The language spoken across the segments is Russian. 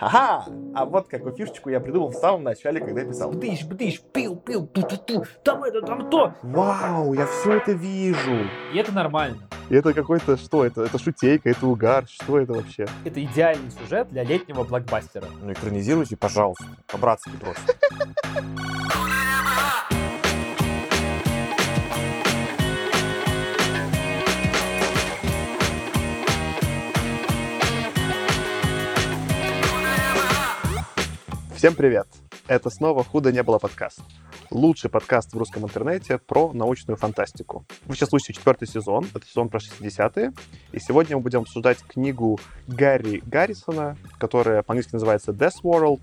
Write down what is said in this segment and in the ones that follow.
Ага! А вот какую фишечку я придумал в самом начале, когда я писал. Бдыщ, бдыщ, пил, пил, ту ту ту там это, там то. Вау, я все это вижу. И это нормально. И это какой-то, что это? Это шутейка, это угар, что это вообще? Это идеальный сюжет для летнего блокбастера. Ну, экранизируйте, пожалуйста. По-братски просто. Всем привет! Это снова «Худо не было» подкаст. Лучший подкаст в русском интернете про научную фантастику. Вы сейчас слушаете четвертый сезон, это сезон про 60-е, и сегодня мы будем обсуждать книгу Гарри Гаррисона, которая по-английски называется Death World.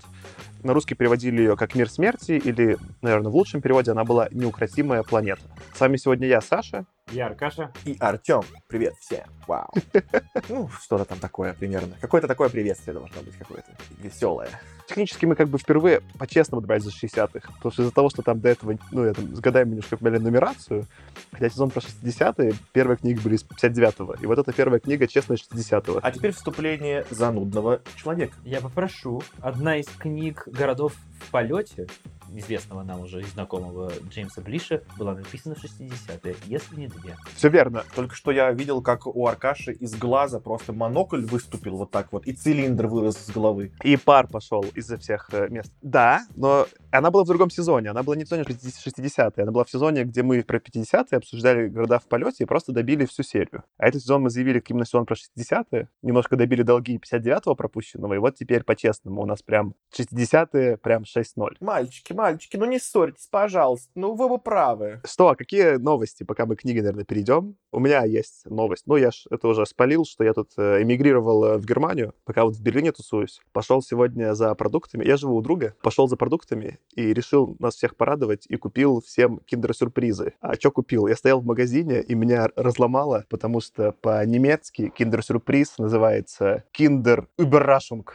На русский переводили ее как «Мир смерти», или, наверное, в лучшем переводе она была «Неукротимая планета». С вами сегодня я, Саша, Я Аркаша. И Артем, привет всем. Вау. Ну, что-то там такое примерно. Какое-то такое приветствие должно быть какое-то веселое. Технически мы как бы впервые по-честному добрались за 60-х, потому что из-за того, что там до этого, ну, я там с годами немножко поменяли нумерацию, хотя сезон про 60-е, первые книги были из 59-го, и вот эта первая книга, честно, из 60-го. А теперь вступление занудного человека. Я попрошу. Одна из книг «Городов в полете» известного нам уже и знакомого Джеймса Блиша, была написана в 60-е, если не две. Все верно. Только что я видел, как у Аркаши из глаза просто монокль выступил вот так вот, и цилиндр вырос с головы. И пар пошел из-за всех э, мест. Да, но она была в другом сезоне. Она была не в сезоне 60-е, она была в сезоне, где мы про 50-е обсуждали города в полете и просто добили всю серию. А этот сезон мы заявили именно сезон про 60-е, немножко добили долги 59-го пропущенного, и вот теперь по-честному у нас прям 60-е, прям 6-0. Мальчики, мальчики, ну не ссорьтесь, пожалуйста. Ну вы бы правы. Что, а какие новости, пока мы к книге, наверное, перейдем? У меня есть новость. Ну, я ж это уже спалил, что я тут э, эмигрировал э, в Германию, пока вот в Берлине тусуюсь. Пошел сегодня за продуктами. Я живу у друга. Пошел за продуктами и решил нас всех порадовать и купил всем киндер-сюрпризы. А что купил? Я стоял в магазине, и меня разломало, потому что по-немецки киндер-сюрприз называется киндер-überraschung.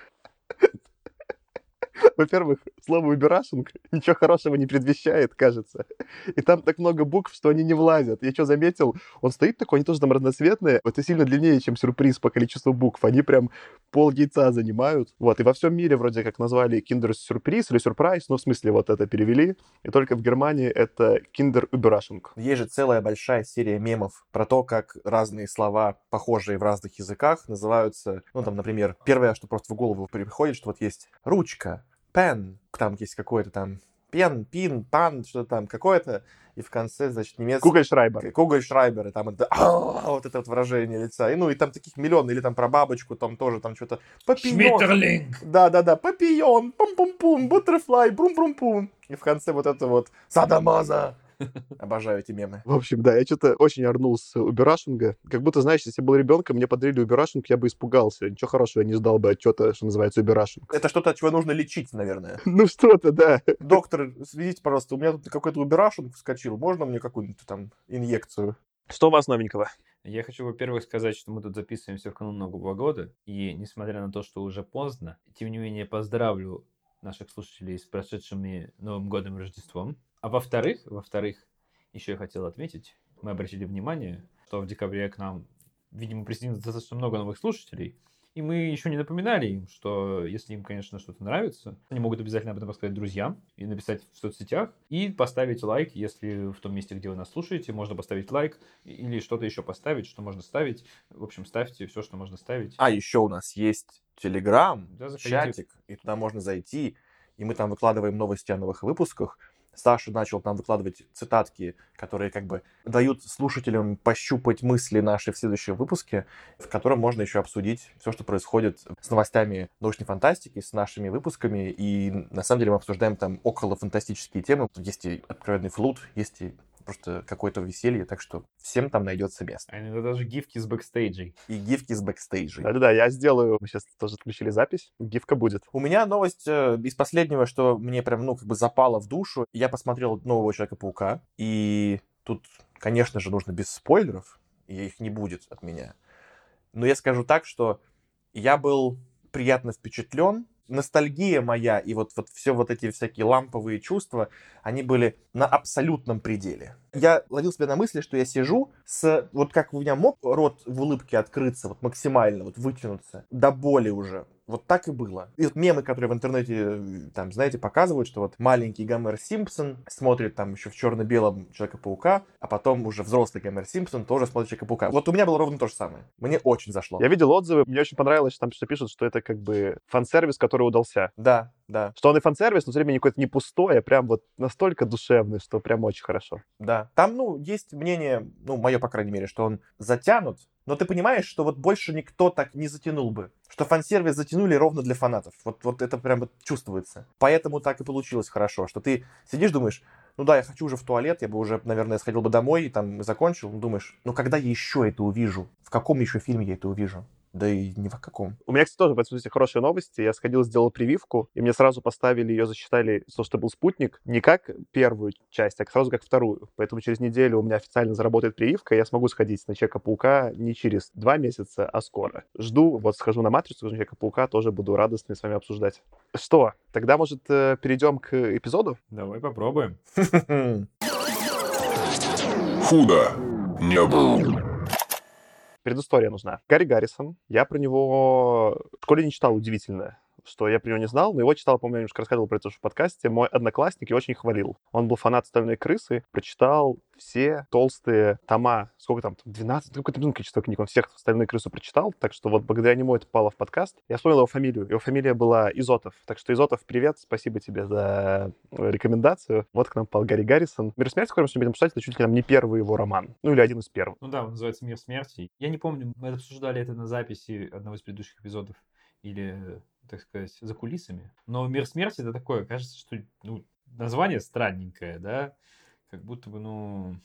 Во-первых, слово «убирашинг» ничего хорошего не предвещает, кажется. И там так много букв, что они не влазят. Я что заметил? Он стоит такой, они тоже там разноцветные. Это сильно длиннее, чем сюрприз по количеству букв. Они прям пол яйца занимают. Вот, и во всем мире вроде как назвали киндер-сюрприз или сюрприз, ну, в смысле, вот это перевели. И только в Германии это киндер-убирашинг. Есть же целая большая серия мемов про то, как разные слова, похожие в разных языках, называются, ну, там, например, первое, что просто в голову приходит, что вот есть ручка, пен, там есть какой-то там пен, пин, пан, что-то там, какое-то, и в конце, значит, немецкий... Кугельшрайбер. Кугельшрайбер, и там это, «А, вот это вот выражение лица. И, ну, и там таких миллион, или там про бабочку, там тоже там что-то... Шмиттерлинг! Да-да-да, папион, пум-пум-пум, бутерфлай, брум-брум-пум. И в конце вот это вот садамаза. Обожаю эти мемы. В общем, да, я что-то очень орнул с убирашинга. Как будто, знаешь, если я был ребенком, мне подарили убирашинг, я бы испугался. Ничего хорошего я не ждал бы отчета, что называется убирашинг. Это что-то, от чего нужно лечить, наверное. Ну что-то, да. Доктор, сведите, пожалуйста, у меня тут какой-то убирашинг вскочил. Можно мне какую-нибудь там инъекцию? Что у вас новенького? Я хочу, во-первых, сказать, что мы тут записываемся в канун Нового года, и несмотря на то, что уже поздно, тем не менее поздравлю наших слушателей с прошедшими Новым годом и Рождеством. А во-вторых, во-вторых, еще я хотел отметить, мы обратили внимание, что в декабре к нам, видимо, присоединилось достаточно много новых слушателей, и мы еще не напоминали им, что если им, конечно, что-то нравится, они могут обязательно об этом рассказать друзьям и написать в соцсетях, и поставить лайк, если в том месте, где вы нас слушаете, можно поставить лайк или что-то еще поставить, что можно ставить. В общем, ставьте все, что можно ставить. А еще у нас есть Телеграм, Да, заходите. чатик, и туда можно зайти, и мы там выкладываем новости о новых выпусках. Саша начал там выкладывать цитатки, которые как бы дают слушателям пощупать мысли наши в следующем выпуске, в котором можно еще обсудить все, что происходит с новостями научной фантастики, с нашими выпусками. И на самом деле мы обсуждаем там около фантастические темы. Есть и откровенный флуд, есть и просто какое-то веселье, так что всем там найдется место. А иногда даже гифки с бэкстейджей. И гифки с бэкстейджей. Да-да-да, я сделаю. Мы сейчас тоже включили запись. Гифка будет. У меня новость э, из последнего, что мне прям, ну, как бы запало в душу. Я посмотрел нового Человека-паука, и тут, конечно же, нужно без спойлеров, и их не будет от меня. Но я скажу так, что я был приятно впечатлен. Ностальгия моя и вот, вот все вот эти всякие ламповые чувства, они были на абсолютном пределе. Я ловил себя на мысли, что я сижу с... Вот как у меня мог рот в улыбке открыться, вот максимально, вот вытянуться, до боли уже Вот так и было. И вот мемы, которые в интернете, э, там, знаете, показывают, что вот маленький Гомер Симпсон смотрит там еще в черно-белом Человека-паука, а потом уже взрослый Гомер Симпсон тоже смотрит Человека-паука. Вот у меня было ровно то же самое. Мне очень зашло. Я видел отзывы, мне очень понравилось, что там что пишут, что это как бы фан-сервис, который удался. Да, да, Что он и фан-сервис, но все время какой-то не пустой, а прям вот настолько душевный, что прям очень хорошо. да. Там, ну, есть мнение, ну, мое, по крайней мере, что он затянут, но ты понимаешь, что вот больше никто так не затянул бы. Что фан-сервис затянули ровно для фанатов. Вот, вот это прям вот чувствуется. Поэтому так и получилось хорошо, что ты сидишь, думаешь, ну да, я хочу уже в туалет, я бы уже, наверное, сходил бы домой и там закончил. Ну, Думаешь, ну когда я еще это увижу? В каком еще фильме я это увижу? Да и ни в каком. У меня, кстати, тоже в этом смысле хорошие новости. Я сходил, сделал прививку, и мне сразу поставили ее, засчитали, то, что был спутник, не как первую часть, а сразу как вторую. Поэтому через неделю у меня официально заработает прививка, и я смогу сходить на Человека-паука не через два месяца, а скоро. Жду, вот схожу на Матрицу, схожу на Человека-паука, тоже буду радостный с вами обсуждать. Что, тогда, может, э, перейдем к эпизоду? Давай попробуем. Худо не было. Предыстория нужна. Гарри Гаррисон, я про него в школе не читал, удивительно что я про него не знал, но его читал, по-моему, я немножко рассказывал про это в подкасте, мой одноклассник и очень хвалил. Он был фанат «Стальной крысы», прочитал все толстые тома, сколько там, 12, какое-то количество книг, он всех «Стальную крысу» прочитал, так что вот благодаря нему это попало в подкаст. Я вспомнил его фамилию, его фамилия была Изотов, так что Изотов, привет, спасибо тебе за рекомендацию. Вот к нам попал Гарри Гаррисон. «Мир смерти», который мы сегодня будем читать, это чуть ли не первый его роман, ну или один из первых. Ну да, он называется «Мир смерти». Я не помню, мы обсуждали это на записи одного из предыдущих эпизодов. Или так сказать, за кулисами. Но «Мир смерти» — это такое, кажется, что ну, название странненькое, да? Как будто бы, ну,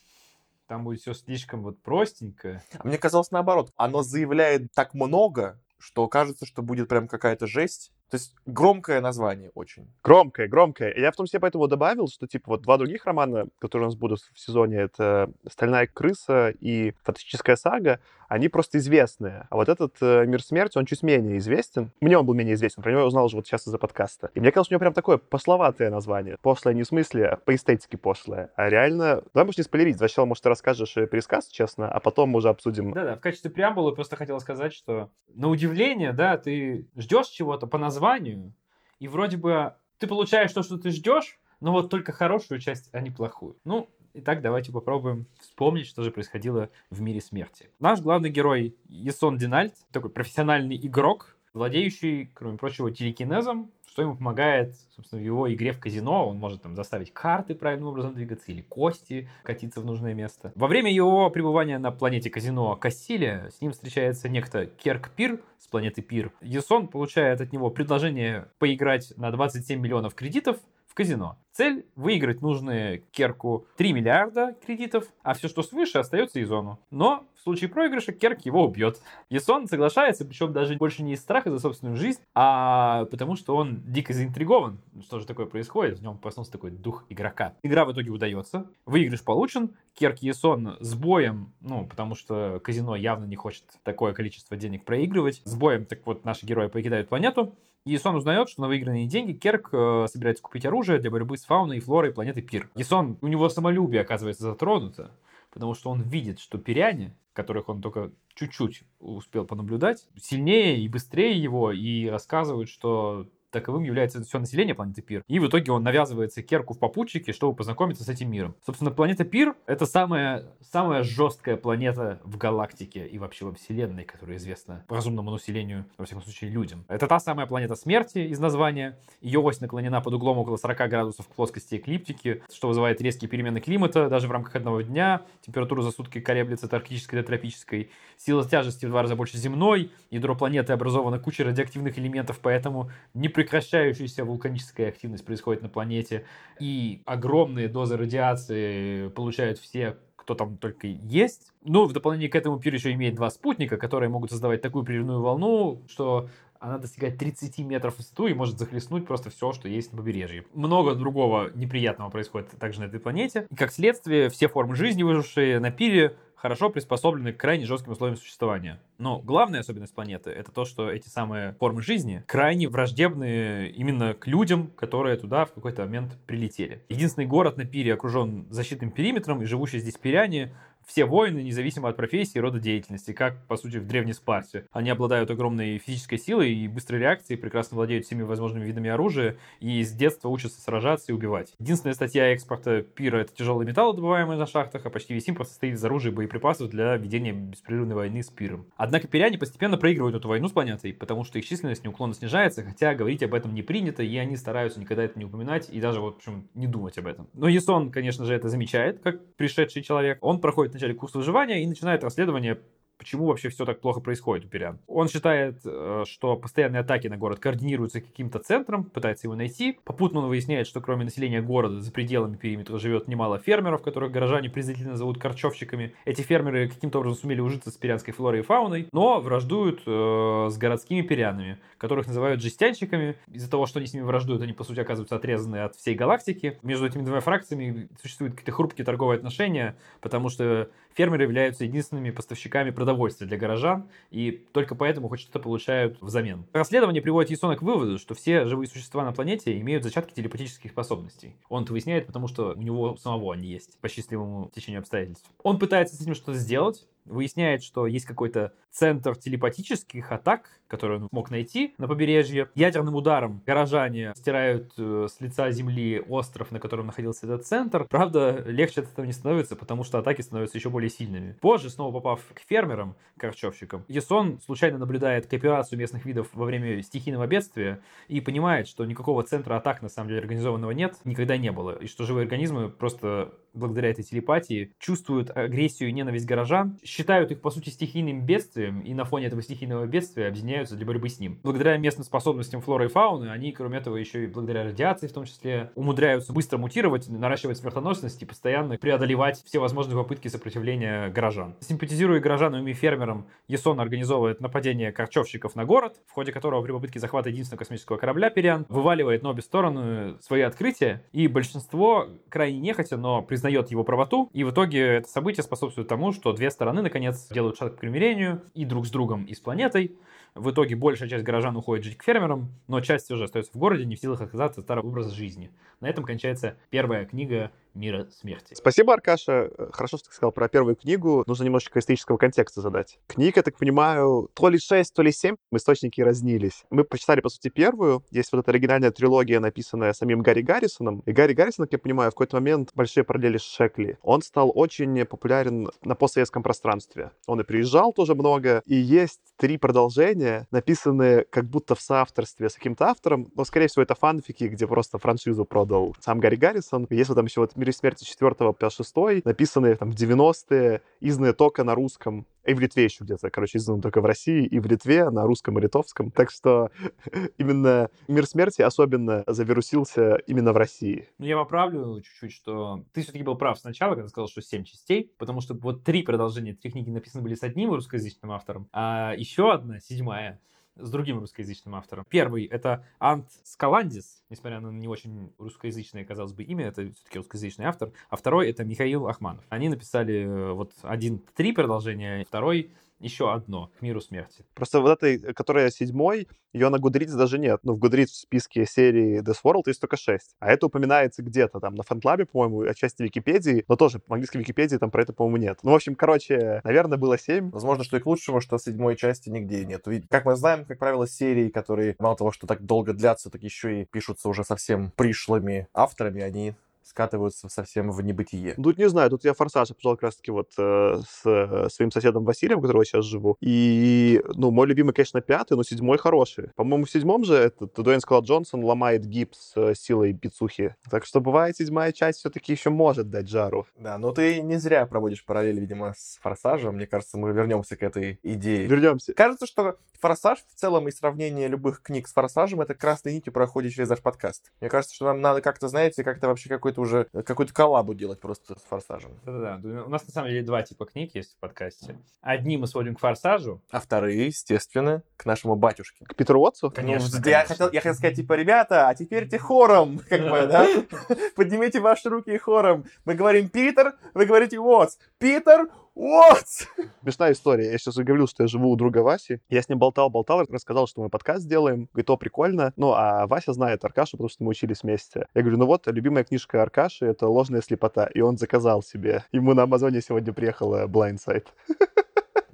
там будет все слишком вот простенько. А мне казалось наоборот. Оно заявляет так много, что кажется, что будет прям какая-то жесть. То есть громкое название очень. Громкое, громкое. Я в том числе поэтому добавил, что типа вот два других романа, которые у нас будут в сезоне, это «Стальная крыса» и «Фантастическая сага», они просто известные. А вот этот э, «Мир смерти», он чуть менее известен. Мне он был менее известен, про него я узнал уже вот сейчас из-за подкаста. И мне казалось, у него прям такое пошловатое название. Пошлое не в смысле а по эстетике пошлое, а реально... Давай, может, не спойлерить. Сначала, может, ты расскажешь э, пересказ, честно, а потом мы уже обсудим. Да-да, в качестве преамбулы просто хотел сказать, что на удивление, да, ты ждешь чего-то по названию, и вроде бы ты получаешь то, что ты ждешь, но вот только хорошую часть, а не плохую. Ну, Итак, давайте попробуем вспомнить, что же происходило в мире смерти. Наш главный герой Ясон Динальд, такой профессиональный игрок, владеющий, кроме прочего, телекинезом, что ему помогает, собственно, в его игре в казино. Он может там заставить карты правильным образом двигаться или кости катиться в нужное место. Во время его пребывания на планете казино Кассилия с ним встречается некто Керк Пир с планеты Пир. Ясон получает от него предложение поиграть на 27 миллионов кредитов казино. Цель – выиграть нужные Керку 3 миллиарда кредитов, а все, что свыше, остается Изону. Но в случае проигрыша Керк его убьет. Исон соглашается, причем даже больше не из страха за собственную жизнь, а потому что он дико заинтригован, что же такое происходит. В нем проснулся такой дух игрока. Игра в итоге удается, выигрыш получен, Керк и Исон с боем, ну, потому что казино явно не хочет такое количество денег проигрывать. С боем, так вот, наши герои покидают планету, и Исон узнает, что на выигранные деньги Керк э, собирается купить оружие для борьбы с фауной и флорой планеты Пир. Исон, у него самолюбие оказывается затронуто, потому что он видит, что пиряне, которых он только чуть-чуть успел понаблюдать, сильнее и быстрее его, и рассказывают, что таковым является все население планеты Пир. И в итоге он навязывается Керку в попутчике, чтобы познакомиться с этим миром. Собственно, планета Пир — это самая, самая жесткая планета в галактике и вообще во Вселенной, которая известна разумному населению, во всяком случае, людям. Это та самая планета смерти из названия. Ее ось наклонена под углом около 40 градусов к плоскости эклиптики, что вызывает резкие перемены климата даже в рамках одного дня. Температура за сутки колеблется от арктической до тропической. Сила тяжести в два раза больше земной. Ядро планеты образовано кучей радиоактивных элементов, поэтому не непрекращающаяся вулканическая активность происходит на планете, и огромные дозы радиации получают все, кто там только есть. Ну, в дополнение к этому Пир еще имеет два спутника, которые могут создавать такую прерывную волну, что она достигает 30 метров в высоту и может захлестнуть просто все, что есть на побережье. Много другого неприятного происходит также на этой планете. И как следствие, все формы жизни, выжившие на пире, хорошо приспособлены к крайне жестким условиям существования. Но главная особенность планеты это то, что эти самые формы жизни крайне враждебны именно к людям, которые туда в какой-то момент прилетели. Единственный город на пире окружен защитным периметром, и живущие здесь пиряне все воины, независимо от профессии и рода деятельности, как, по сути, в древней Спарте. Они обладают огромной физической силой и быстрой реакцией, прекрасно владеют всеми возможными видами оружия и с детства учатся сражаться и убивать. Единственная статья экспорта пира — это тяжелые металлы, добываемые на шахтах, а почти весь импорт состоит из оружия и боеприпасов для ведения беспрерывной войны с пиром. Однако пиряне постепенно проигрывают эту войну с планетой, потому что их численность неуклонно снижается, хотя говорить об этом не принято, и они стараются никогда это не упоминать и даже, вот, в общем, не думать об этом. Но Ясон, конечно же, это замечает, как пришедший человек. Он проходит вначале курс выживания и начинает расследование почему вообще все так плохо происходит у Пирян. Он считает, э, что постоянные атаки на город координируются каким-то центром, пытается его найти. Попутно он выясняет, что кроме населения города за пределами периметра живет немало фермеров, которых горожане презрительно зовут корчевщиками. Эти фермеры каким-то образом сумели ужиться с пирянской флорой и фауной, но враждуют э, с городскими пирянами, которых называют жестянщиками. Из-за того, что они с ними враждуют, они, по сути, оказываются отрезаны от всей галактики. Между этими двумя фракциями существуют какие-то хрупкие торговые отношения, потому что фермеры являются единственными поставщиками продовольствия для горожан, и только поэтому хоть что-то получают взамен. Расследование приводит Ясона к выводу, что все живые существа на планете имеют зачатки телепатических способностей. Он это выясняет, потому что у него самого они есть, по счастливому течению обстоятельств. Он пытается с этим что-то сделать, выясняет, что есть какой-то центр телепатических атак, который он мог найти на побережье. Ядерным ударом горожане стирают э, с лица земли остров, на котором находился этот центр. Правда, легче от этого не становится, потому что атаки становятся еще более сильными. Позже, снова попав к фермерам, корчевщикам, Ясон случайно наблюдает кооперацию местных видов во время стихийного бедствия и понимает, что никакого центра атак на самом деле организованного нет, никогда не было, и что живые организмы просто благодаря этой телепатии чувствуют агрессию и ненависть горожан, считают их, по сути, стихийным бедствием, и на фоне этого стихийного бедствия объединяются для борьбы с ним. Благодаря местным способностям флоры и фауны, они, кроме этого, еще и благодаря радиации, в том числе, умудряются быстро мутировать, наращивать смертоносность и постоянно преодолевать все возможные попытки сопротивления горожан. Симпатизируя горожанам и фермерам, Ясон организовывает нападение корчевщиков на город, в ходе которого при попытке захвата единственного космического корабля Периан вываливает на обе стороны свои открытия, и большинство крайне нехотя, но признает его правоту, и в итоге это событие способствует тому, что две стороны наконец делают шаг к примирению и друг с другом, и с планетой. В итоге большая часть горожан уходит жить к фермерам, но часть уже остается в городе, не в силах отказаться от старого образа жизни. На этом кончается первая книга мира смерти. Спасибо, Аркаша. Хорошо, что ты сказал про первую книгу. Нужно немножечко исторического контекста задать. Книг, я так понимаю, то ли 6, то ли 7 источники разнились. Мы почитали, по сути, первую. Есть вот эта оригинальная трилогия, написанная самим Гарри Гаррисоном. И Гарри Гаррисон, как я понимаю, в какой-то момент большие параллели с Шекли. Он стал очень популярен на постсоветском пространстве. Он и приезжал тоже много. И есть три продолжения, написанные как будто в соавторстве с каким-то автором. Но, скорее всего, это фанфики, где просто франшизу продал сам Гарри Гаррисон. Вот там еще вот «Мире смерти» 4 по 6, написанные там в 90-е, изданные только на русском, и в Литве еще где-то, короче, изданы только в России и в Литве, на русском и литовском. Так что именно «Мир смерти» особенно завирусился именно в России. Ну, я поправлю чуть-чуть, что ты все-таки был прав сначала, когда сказал, что 7 частей, потому что вот три продолжения, три книги написаны были с одним русскоязычным автором, а еще одна, седьмая, с другим русскоязычным автором. Первый — это Ант Скаландис, несмотря на не очень русскоязычное, казалось бы, имя, это все-таки русскоязычный автор. А второй — это Михаил Ахманов. Они написали э, вот один три продолжения, второй еще одно к миру смерти. Просто вот этой, которая седьмой, ее на Goodreads даже нет. Ну, в Goodreads в списке серии This World есть только шесть. А это упоминается где-то там на фанклабе, по-моему, отчасти Википедии, но тоже в английской Википедии там про это, по-моему, нет. Ну, в общем, короче, наверное, было семь. Возможно, что и к лучшему, что седьмой части нигде нет. Ведь, как мы знаем, как правило, серии, которые мало того, что так долго длятся, так еще и пишутся уже совсем пришлыми авторами, они скатываются совсем в небытие. Тут не знаю, тут я форсаж обсуждал как раз-таки вот э, с э, своим соседом Василием, у которого я сейчас живу. И, ну, мой любимый, конечно, пятый, но седьмой хороший. По-моему, в седьмом же этот Дуэйн Скала Джонсон ломает гипс э, силой пиццухи. Так что бывает, седьмая часть все-таки еще может дать жару. Да, но ты не зря проводишь параллель, видимо, с Форсажем. Мне кажется, мы вернемся к этой идее. Вернемся. Кажется, что Форсаж в целом и сравнение любых книг с Форсажем это красной нитью проходит через наш подкаст. Мне кажется, что нам надо как-то, знаете, как-то вообще какой-то уже какую-то коллабу делать просто с Форсажем. Да-да-да. У нас на самом деле два типа книг есть в подкасте. Одни мы сводим к Форсажу, А вторые, естественно, к нашему батюшке. К Петру Отцу? Конечно, Ну, Я конечно. хотел, я хотел сказать, типа, ребята, а теперь хором, как бы, да? Поднимите ваши руки хором. Мы говорим Питер, вы говорите Уотс. Питер, What? Смешная история. Я сейчас говорил, что я живу у друга Васи. Я с ним болтал-болтал, рассказал, что мы подкаст сделаем. Говорит, о, прикольно. Ну, а Вася знает Аркашу, потому что мы учились вместе. Я говорю, ну вот, любимая книжка Аркаши — это «Ложная слепота». И он заказал себе. Ему на Амазоне сегодня приехала Blindside.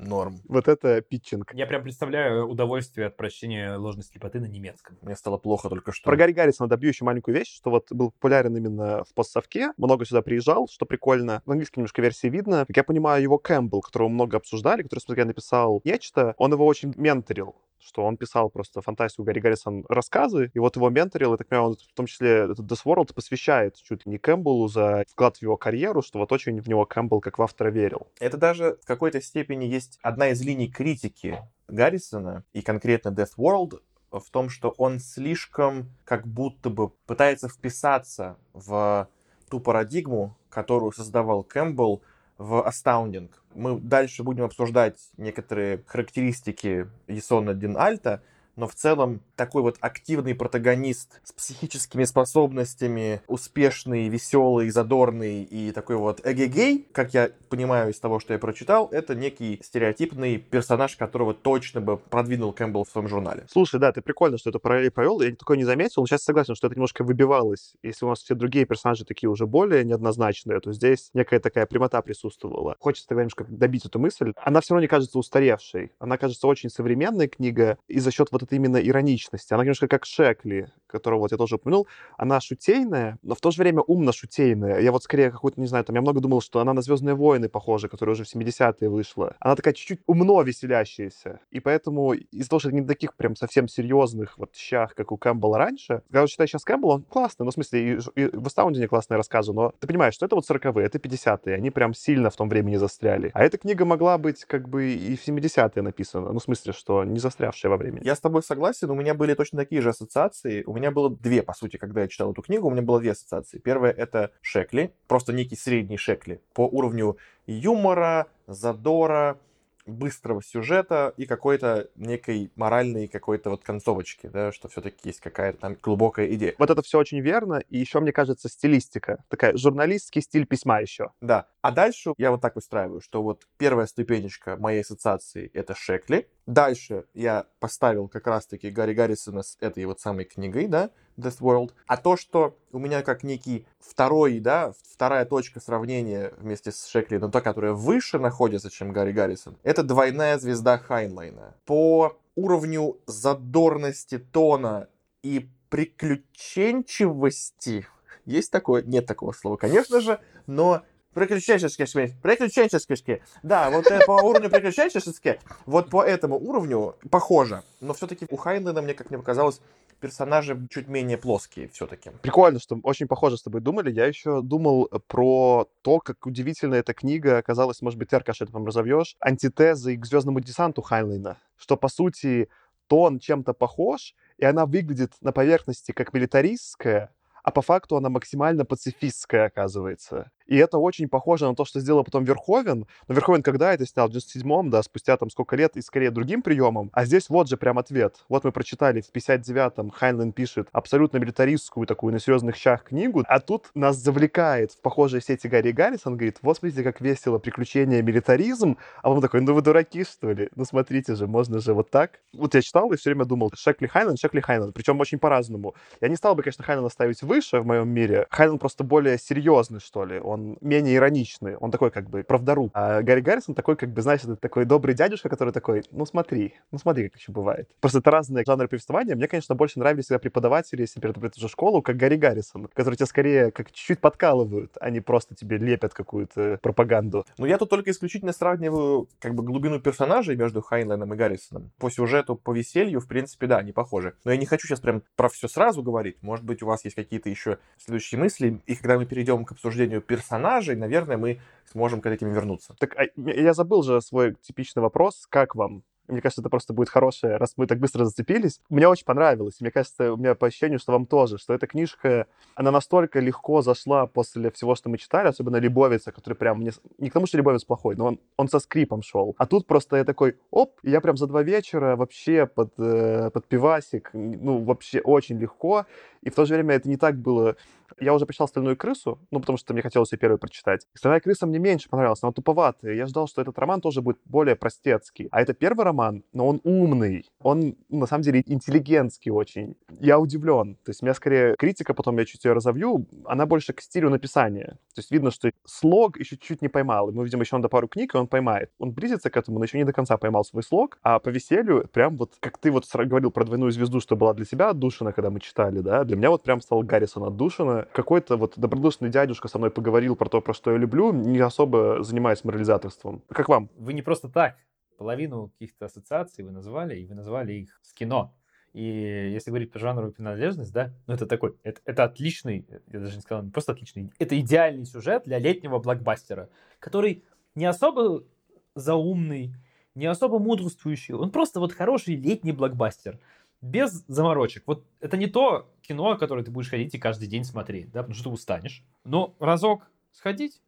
Норм. Вот это питчинг. Я прям представляю удовольствие от прочтения ложной слепоты на немецком. Мне стало плохо только что. Про Гарри Гаррисона добью еще маленькую вещь, что вот был популярен именно в постсовке, много сюда приезжал, что прикольно. В английской немножко версии видно. Как я понимаю, его Кэмпбелл, которого много обсуждали, который, смотря, написал нечто, он его очень менторил что он писал просто фантастику Гарри Гаррисон рассказы, и вот его менторил, и так понимаю, он в том числе этот Deathworld посвящает чуть ли не Кэмпбеллу за вклад в его карьеру, что вот очень в него Кэмпбелл как в автора верил. Это даже в какой-то степени есть одна из линий критики Гаррисона, и конкретно Death World, в том, что он слишком как будто бы пытается вписаться в ту парадигму, которую создавал Кэмпбелл в Astounding. Мы дальше будем обсуждать некоторые характеристики Есона Дин Альта, но в целом такой вот активный протагонист с психическими способностями, успешный, веселый, задорный и такой вот эгегей, как я понимаю из того, что я прочитал, это некий стереотипный персонаж, которого точно бы продвинул Кэмпбелл в своем журнале. Слушай, да, ты прикольно, что это параллель провел, я такое не заметил, но сейчас согласен, что это немножко выбивалось. Если у нас все другие персонажи такие уже более неоднозначные, то здесь некая такая прямота присутствовала. Хочется тогда немножко добить эту мысль. Она все равно не кажется устаревшей. Она кажется очень современной книга, и за счет вот этой именно ироничности. Она немножко как Шекли, которого вот я тоже упомянул. Она шутейная, но в то же время умно шутейная. Я вот скорее какую-то, не знаю, там, я много думал, что она на «Звездные войны» похожа, которая уже в 70-е вышла. Она такая чуть-чуть умно веселящаяся. И поэтому из-за того, что это не таких прям совсем серьезных вот щах, как у Кэмпбелла раньше, когда считаю сейчас Кэмпбелл, он классный, ну, в смысле, и, и в Astounding е классные рассказы, но ты понимаешь, что это вот 40-е, это 50-е, они прям сильно в том времени застряли. А эта книга могла быть как бы и в 70-е написана, ну, в смысле, что не застрявшая во времени. Я с тобой согласен, у меня были точно такие же ассоциации. У меня было две, по сути, когда я читал эту книгу, у меня было две ассоциации. Первая — это Шекли, просто некий средний Шекли по уровню юмора, задора, быстрого сюжета и какой-то некой моральной какой-то вот концовочки, да, что все-таки есть какая-то там глубокая идея. Вот это все очень верно, и еще, мне кажется, стилистика, такая журналистский стиль письма еще. Да. А дальше я вот так выстраиваю, что вот первая ступенечка моей ассоциации — это Шекли. Дальше я поставил как раз-таки Гарри Гаррисона с этой вот самой книгой, да, Death World. А то, что у меня как некий второй, да, вторая точка сравнения вместе с Шекли, но та, которая выше находится, чем Гарри Гаррисон, это двойная звезда Хайнлайна. По уровню задорности тона и приключенчивости есть такое? Нет такого слова, конечно же, но приключенчески, приключенчески. Да, вот э, по уровню приключенчески, вот по этому уровню похоже. Но все-таки у Хайнлайна, мне как мне показалось, персонажи чуть менее плоские все-таки. Прикольно, что очень похоже с тобой думали. Я еще думал про то, как удивительно эта книга оказалась, может быть, ты, Аркаша, это вам разовьешь, антитезой к «Звездному десанту» Хайнлайна. Что, по сути, тон чем-то похож, и она выглядит на поверхности как милитаристская, а по факту она максимально пацифистская, оказывается. И это очень похоже на то, что сделал потом Верховен. Но Верховен когда это снял? В 97-м, да, спустя там сколько лет, и скорее другим приемом. А здесь вот же прям ответ. Вот мы прочитали в 59-м, Хайнлайн пишет абсолютно милитаристскую такую на серьезных щах книгу, а тут нас завлекает в похожие сети Гарри Гаррисон, говорит, вот смотрите, как весело приключения милитаризм, а он такой, ну вы дураки, что ли? Ну смотрите же, можно же вот так. Вот я читал и все время думал, Шекли Хайнлайн, Шекли Хайнлайн, причем очень по-разному. Я не стал бы, конечно, Хайнлайна ставить выше в моем мире. Хайнлайн просто более серьезный, что ли. Он менее ироничный, он такой как бы правдоруб. А Гарри Гаррисон такой, как бы, знаешь, это такой добрый дядюшка, который такой, ну смотри, ну смотри, как еще бывает. Просто это разные жанры повествования. Мне, конечно, больше нравились всегда преподаватели, если перед уже школу, как Гарри Гаррисон, которые тебя скорее как чуть-чуть подкалывают, а не просто тебе лепят какую-то пропаганду. Ну, я тут только исключительно сравниваю как бы глубину персонажей между Хайнлайном и Гаррисоном. По сюжету, по веселью, в принципе, да, они похожи. Но я не хочу сейчас прям про все сразу говорить. Может быть, у вас есть какие-то еще следующие мысли. И когда мы перейдем к обсуждению персонажей, наверное, мы сможем к этим вернуться. Так, а я забыл же свой типичный вопрос. Как вам? Мне кажется, это просто будет хорошее, раз мы так быстро зацепились. Мне очень понравилось. Мне кажется, у меня по ощущению, что вам тоже, что эта книжка, она настолько легко зашла после всего, что мы читали, особенно Лебовица, который прям мне... Не к тому, что Лебовец плохой, но он, он со скрипом шел. А тут просто я такой, оп, и я прям за два вечера вообще под, э, под пивасик, ну, вообще очень легко. И в то же время это не так было я уже прочитал «Стальную крысу», ну, потому что мне хотелось ее первой прочитать. «Стальная крыса» мне меньше понравилась, она туповатая. Я ждал, что этот роман тоже будет более простецкий. А это первый роман, но он умный. Он, ну, на самом деле, интеллигентский очень. Я удивлен. То есть у меня скорее критика, потом я чуть ее разовью, она больше к стилю написания. То есть видно, что слог еще чуть-чуть не поймал. И мы видим еще надо пару книг, и он поймает. Он близится к этому, но еще не до конца поймал свой слог. А по веселью, прям вот, как ты вот говорил про «Двойную звезду», что была для себя отдушина, когда мы читали, да, для меня вот прям стал Гаррисон отдушина. Какой-то вот добродушный дядюшка со мной поговорил про то, про что я люблю, не особо занимаясь морализаторством. Как вам? Вы не просто так. Половину каких-то ассоциаций вы назвали, и вы назвали их с кино. И если говорить про жанровую принадлежность, да, ну это такой, это, это отличный, я даже не сказал, просто отличный, это идеальный сюжет для летнего блокбастера, который не особо заумный, не особо мудрствующий, он просто вот хороший летний блокбастер без заморочек. Вот это не то кино, которое ты будешь ходить и каждый день смотреть, да, потому что ты устанешь. Но разок сходить,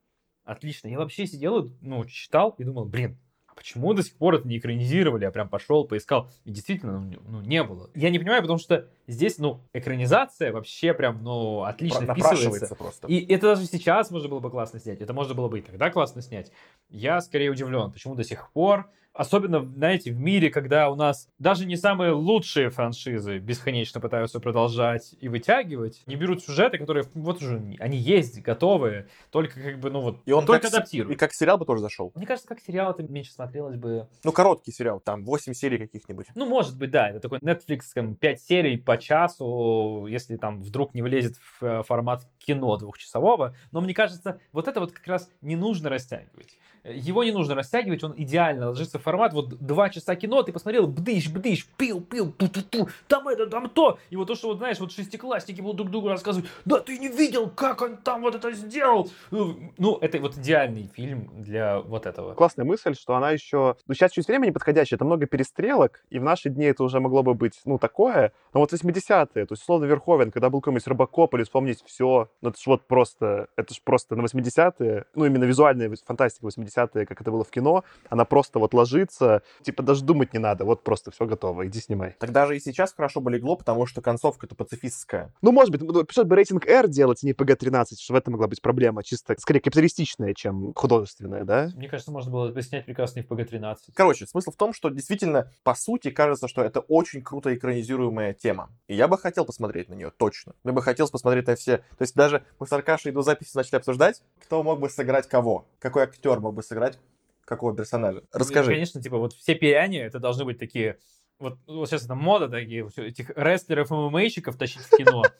отлично. Я вообще сидел, ну, читал и думал, блин, а почему до сих пор это не экранизировали? Я прям пошел, поискал. И действительно, ну, ну, не было. Я не понимаю, потому что здесь, ну, экранизация вообще прям, ну, отлично Про- вписывается. просто. И это даже сейчас можно было бы классно снять. Это можно было бы и тогда классно снять. Я скорее удивлен, почему до сих пор Особенно, знаете, в мире, когда у нас даже не самые лучшие франшизы бесконечно пытаются продолжать и вытягивать, не берут сюжеты, которые вот уже они есть, готовые, только как бы, ну вот, И он только адаптируют. И как сериал бы тоже зашел. Мне кажется, как сериал это меньше смотрелось бы. Ну, короткий сериал, там 8 серий каких-нибудь. Ну, может быть, да, это такой Netflix, там, 5 серий по часу, если там вдруг не влезет в э, формат кино двухчасового. Но мне кажется, вот это вот как раз не нужно растягивать. Его не нужно растягивать, он идеально ложится в формат. Вот два часа кино, ты посмотрел, бдыщ, бдыщ, пил, пил, ту ту ту там это, там то. И вот то, что вот, знаешь, вот шестиклассники будут друг другу рассказывать, да ты не видел, как он там вот это сделал. Ну, это вот идеальный фильм для вот этого. Классная мысль, что она еще... Ну, сейчас чуть время неподходящее, это много перестрелок, и в наши дни это уже могло бы быть, ну, такое. Но вот 80-е, то есть, условно, Верховен, когда был какой-нибудь Робокоп или вспомнить все, ну, это ж вот просто, это ж просто на 80-е, ну, именно визуальная фантастика 80-е, как это было в кино, она просто вот ложится, типа даже думать не надо, вот просто все готово, иди снимай. Тогда же и сейчас хорошо бы легло, потому что концовка-то пацифистская. Ну, может быть, ну, пришлось бы рейтинг R делать, а не PG-13, что в этом могла быть проблема, чисто, скорее, капиталистичная, чем художественная, да? Мне кажется, можно было бы снять прекрасно и в ПГ-13. Короче, смысл в том, что действительно, по сути, кажется, что это очень круто экранизируемая тема. И я бы хотел посмотреть на нее, точно. Я бы хотел посмотреть на все. То есть даже мы с Аркашей до записи начали обсуждать, кто мог бы сыграть кого. Какой актер мог бы сыграть какого персонажа. Расскажи. Ну, конечно, типа вот все пиани, это должны быть такие... Вот, вот сейчас это мода такие, этих рестлеров и ММАщиков тащить в кино.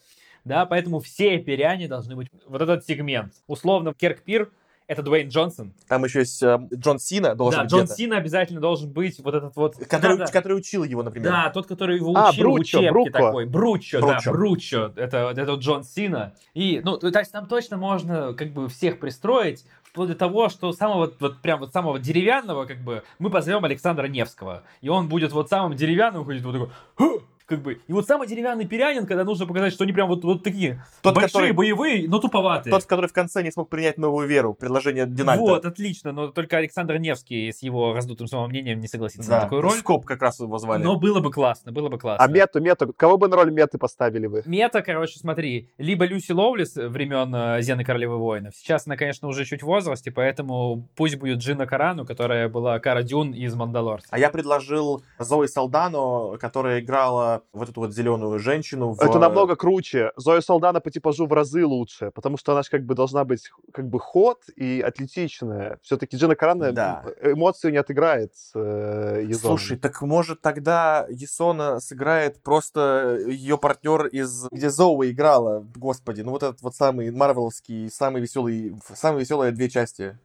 Да, поэтому все пиряне должны быть вот этот сегмент. Условно, Керк Пир это Дуэйн Джонсон. Там еще есть э, Джон Сина должен Да, быть Джон где-то. Сина обязательно должен быть вот этот вот... Который, Да, да. который учил его, например. Да, тот, который его А, учил в Бруччо, учебке Бруко. такой. Бруччо, да, Бруччо. Бруччо. Это, это Джон Сина. И, ну, то есть там точно можно как бы всех пристроить, вплоть до того, что самого, вот прям вот самого деревянного, как бы, мы позовем Александра Невского. И он будет вот самым деревянным, ходить вот такой! Как бы. И вот самый деревянный пирянин, когда нужно показать, что они прям вот, вот такие Тот, большие, который- боевые, но туповатые. Тот, который в конце не смог принять новую веру, предложение Динальта. Вот, отлично, но только Александр Невский с его раздутым самомнением не согласится Да, на такую роль. Скоп как раз его звали. Но было бы классно, было бы классно. А мету, мету, кого бы на роль меты поставили вы? Мета, короче, смотри, либо Люси Лоулис времен э, Зены Королевы Воинов. Сейчас она, конечно, уже чуть в возрасте, поэтому пусть будет Джина Карану, которая была Кара Дюн из Мандалорца. А я предложил Зои Салдано, которая играла вот эту вот зеленую женщину в... Это намного круче. Зоя Салдана по типажу в разы лучше, потому что она же как бы должна быть как бы ход и атлетичная. Все-таки Джина Карана Да. эмоцию не отыграет э, Езоном. Слушай, так может тогда Есона сыграет просто ее партнер из... Где Зоуи играла, господи, ну вот этот вот самый марвеловский, самый веселый, самые веселые две части.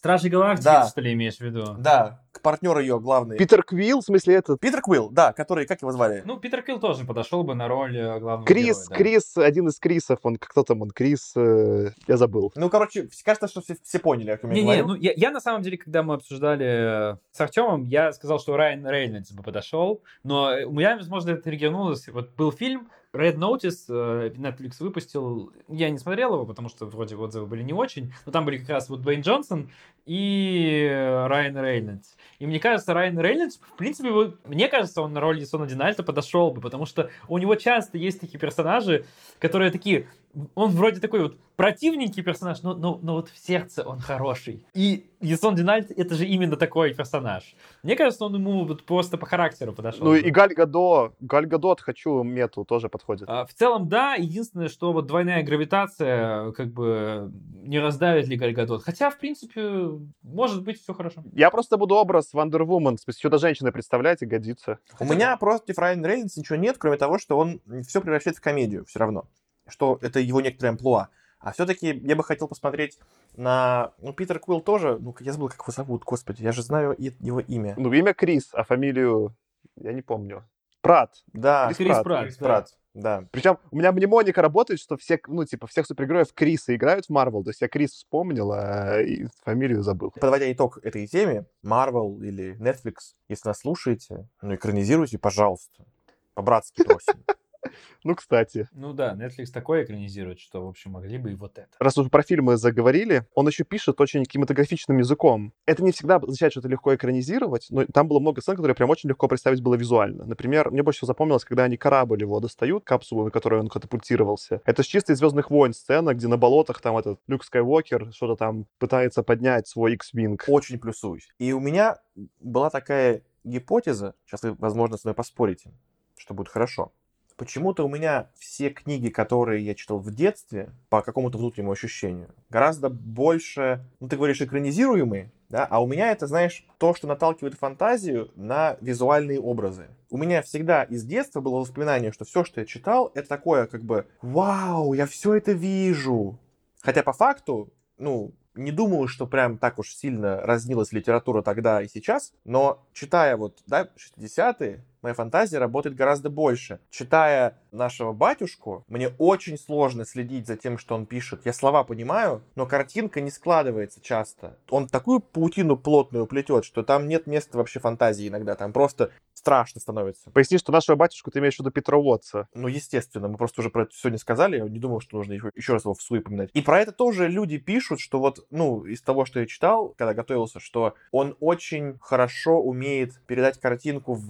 Стражи Галактики, Да. что ли, имеешь в виду? Да, партнер ее главный. Питер Квилл, в смысле этот? Питер Квилл, да, который, как его звали? Ну, Питер Килл тоже подошел бы на роль э, главного Крис, героя, да. Крис, один из Крисов, он, кто там он, Крис, э, я забыл. Ну, короче, кажется, что все, все поняли, о ком я Не-не, говорю. ну я, я на самом деле, когда мы обсуждали э, с Артемом, я сказал, что Райан Рейнольдс бы подошел, но э, у меня, возможно, это регионулось. Вот был фильм Red Notice, э, Netflix выпустил, я не смотрел его, потому что вроде отзывы были не очень, но там были как раз вот Дуэйн Джонсон и Райан Рейнольдс. И мне кажется, Райан Рейнольдс, в принципе, вот, мне кажется, он на роль Ясона Динальта подошел бы, потому что у него часто есть такие персонажи, которые такие, он вроде такой вот противненький персонаж, но, но, но вот в сердце он хороший. И Ясон Динальт это же именно такой персонаж. Мне кажется, он ему вот просто по характеру подошел. Ну и Галь Гадо, Галь Гадот, хочу мету, тоже подходит. А, В целом, да. Единственное, что вот двойная гравитация как бы не раздавит ли Гальгадот. Хотя, в принципе, может быть, все хорошо. Я просто буду образ Wonder Woman, в смысле, сюда женщины представляете, годится. У меня против Райана Рейнольдса ничего нет, кроме того, что он все превращает в комедию все равно. Что это его некоторая амплуа. А все-таки я бы хотел посмотреть на... Ну, Питер Квилл тоже... Ну, я забыл, как его зовут, господи. Я же знаю его имя. Ну, имя Крис, а фамилию я не помню. Прат. Да, Крис Крис Пратт, Пратт, Крис да. Пратт, да. Причем у меня мнемоника работает, что все, ну, типа, всех супергероев Криса играют в Марвел. То есть я Крис вспомнил, а и фамилию забыл. Подводя итог этой теме, Marvel или Netflix, если нас слушаете, ну, экранизируйте, пожалуйста. По-братски просим. Ну, кстати. Ну да, Netflix такое экранизирует, что, в общем, могли бы и вот это. Раз уже про фильмы заговорили, он еще пишет очень кинематографичным языком. Это не всегда означает, что это легко экранизировать, но там было много сцен, которые прям очень легко представить было визуально. Например, мне больше всего запомнилось, когда они корабль его достают, капсулу, на которой он катапультировался. Это же чисто из «Звездных войн» сцена, где на болотах там этот Люк Скайуокер что-то там пытается поднять свой X-Wing. Очень плюсуюсь. И у меня была такая гипотеза, сейчас вы, возможно, с мной поспорите, что будет хорошо. Почему-то у меня все книги, которые я читал в детстве, по какому-то внутреннему ощущению, гораздо больше, ну, ты говоришь, экранизируемые, да, а у меня это, знаешь, то, что наталкивает фантазию на визуальные образы. У меня всегда из детства было воспоминание, что все, что я читал, это такое, как бы, вау, я все это вижу. Хотя по факту, ну, не думаю, что прям так уж сильно разнилась литература тогда и сейчас, но читая вот, да, 60-е, моя фантазия работает гораздо больше. Читая нашего батюшку, мне очень сложно следить за тем, что он пишет. Я слова понимаю, но картинка не складывается часто. Он такую паутину плотную плетет, что там нет места вообще фантазии иногда. Там просто страшно становится. Поясни, что нашего батюшку ты имеешь в виду Петра Уотса. Ну, естественно, мы просто уже про это сегодня сказали, я не думал, что нужно еще, еще раз его в суе поминать. И про это тоже люди пишут, что вот, ну, из того, что я читал, когда готовился, что он очень хорошо умеет передать картинку в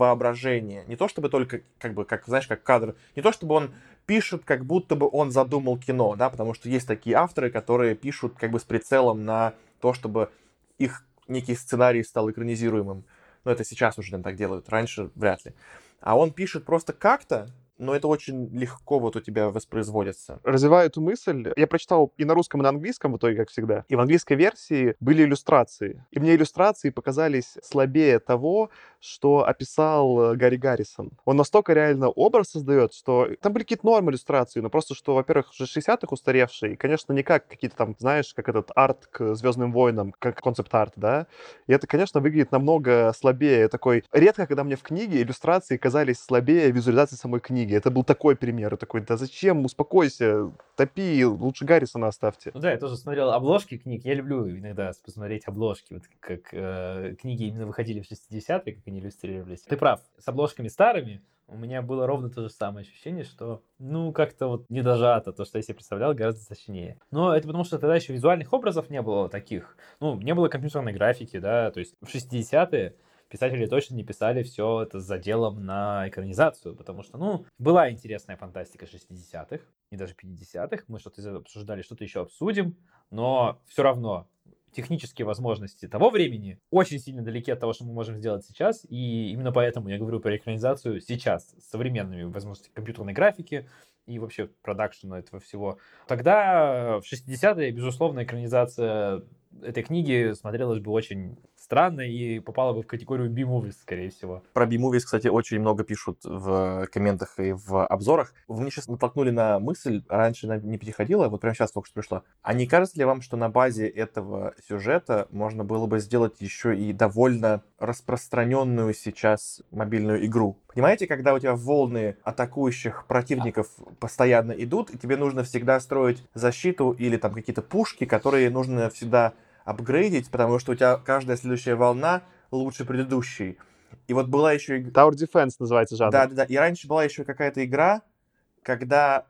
воображение. Не то чтобы только, как бы, как, знаешь, как кадр, не то чтобы он пишет, как будто бы он задумал кино, да, потому что есть такие авторы, которые пишут как бы с прицелом на то, чтобы их некий сценарий стал экранизируемым. Но это сейчас уже наверное, так делают, раньше вряд ли. А он пишет просто как-то, но это очень легко вот у тебя воспроизводится. развиваю эту мысль. Я прочитал и на русском, и на английском в итоге, как всегда. И в английской версии были иллюстрации. И мне иллюстрации показались слабее того, что описал э, Гарри Гаррисон. Он настолько реально образ создает, что там были какие-то нормы иллюстрации, но просто, что, во-первых, уже 60-х устаревшие, и, конечно, не как какие-то там, знаешь, как этот арт к Звездным войнам, как концепт-арт, да. И это, конечно, выглядит намного слабее. Такой редко, когда мне в книге иллюстрации казались слабее визуализации самой книги. Это был такой пример. Такой, да зачем? Успокойся, топи, лучше Гаррисона оставьте. Ну да, я тоже смотрел обложки книг. Я люблю иногда посмотреть обложки, вот как э, книги именно выходили в 60-е, как они иллюстрировались. Ты прав, с обложками старыми у меня было ровно то же самое ощущение, что, ну, как-то вот не дожато, то, что я себе представлял, гораздо сочнее. Но это потому, что тогда еще визуальных образов не было таких. Ну, не было компьютерной графики, да, то есть в 60-е писатели точно не писали все это с заделом на экранизацию, потому что, ну, была интересная фантастика 60-х, и даже 50-х, мы что-то обсуждали, что-то еще обсудим, но все равно технические возможности того времени очень сильно далеки от того, что мы можем сделать сейчас, и именно поэтому я говорю про экранизацию сейчас, с современными возможностями компьютерной графики и вообще продакшена этого всего. Тогда в 60-е, безусловно, экранизация этой книги смотрелась бы очень странно и попало бы в категорию B-movies, скорее всего. Про B-movies, кстати, очень много пишут в комментах и в обзорах. Вы мне сейчас натолкнули на мысль, раньше она не переходила, вот прямо сейчас только что пришло. А не кажется ли вам, что на базе этого сюжета можно было бы сделать еще и довольно распространенную сейчас мобильную игру? Понимаете, когда у тебя волны атакующих противников постоянно идут, и тебе нужно всегда строить защиту или там какие-то пушки, которые нужно всегда апгрейдить, потому что у тебя каждая следующая волна лучше предыдущей. И вот была еще... Tower Defense называется жанр. Да, да, да. И раньше была еще какая-то игра, когда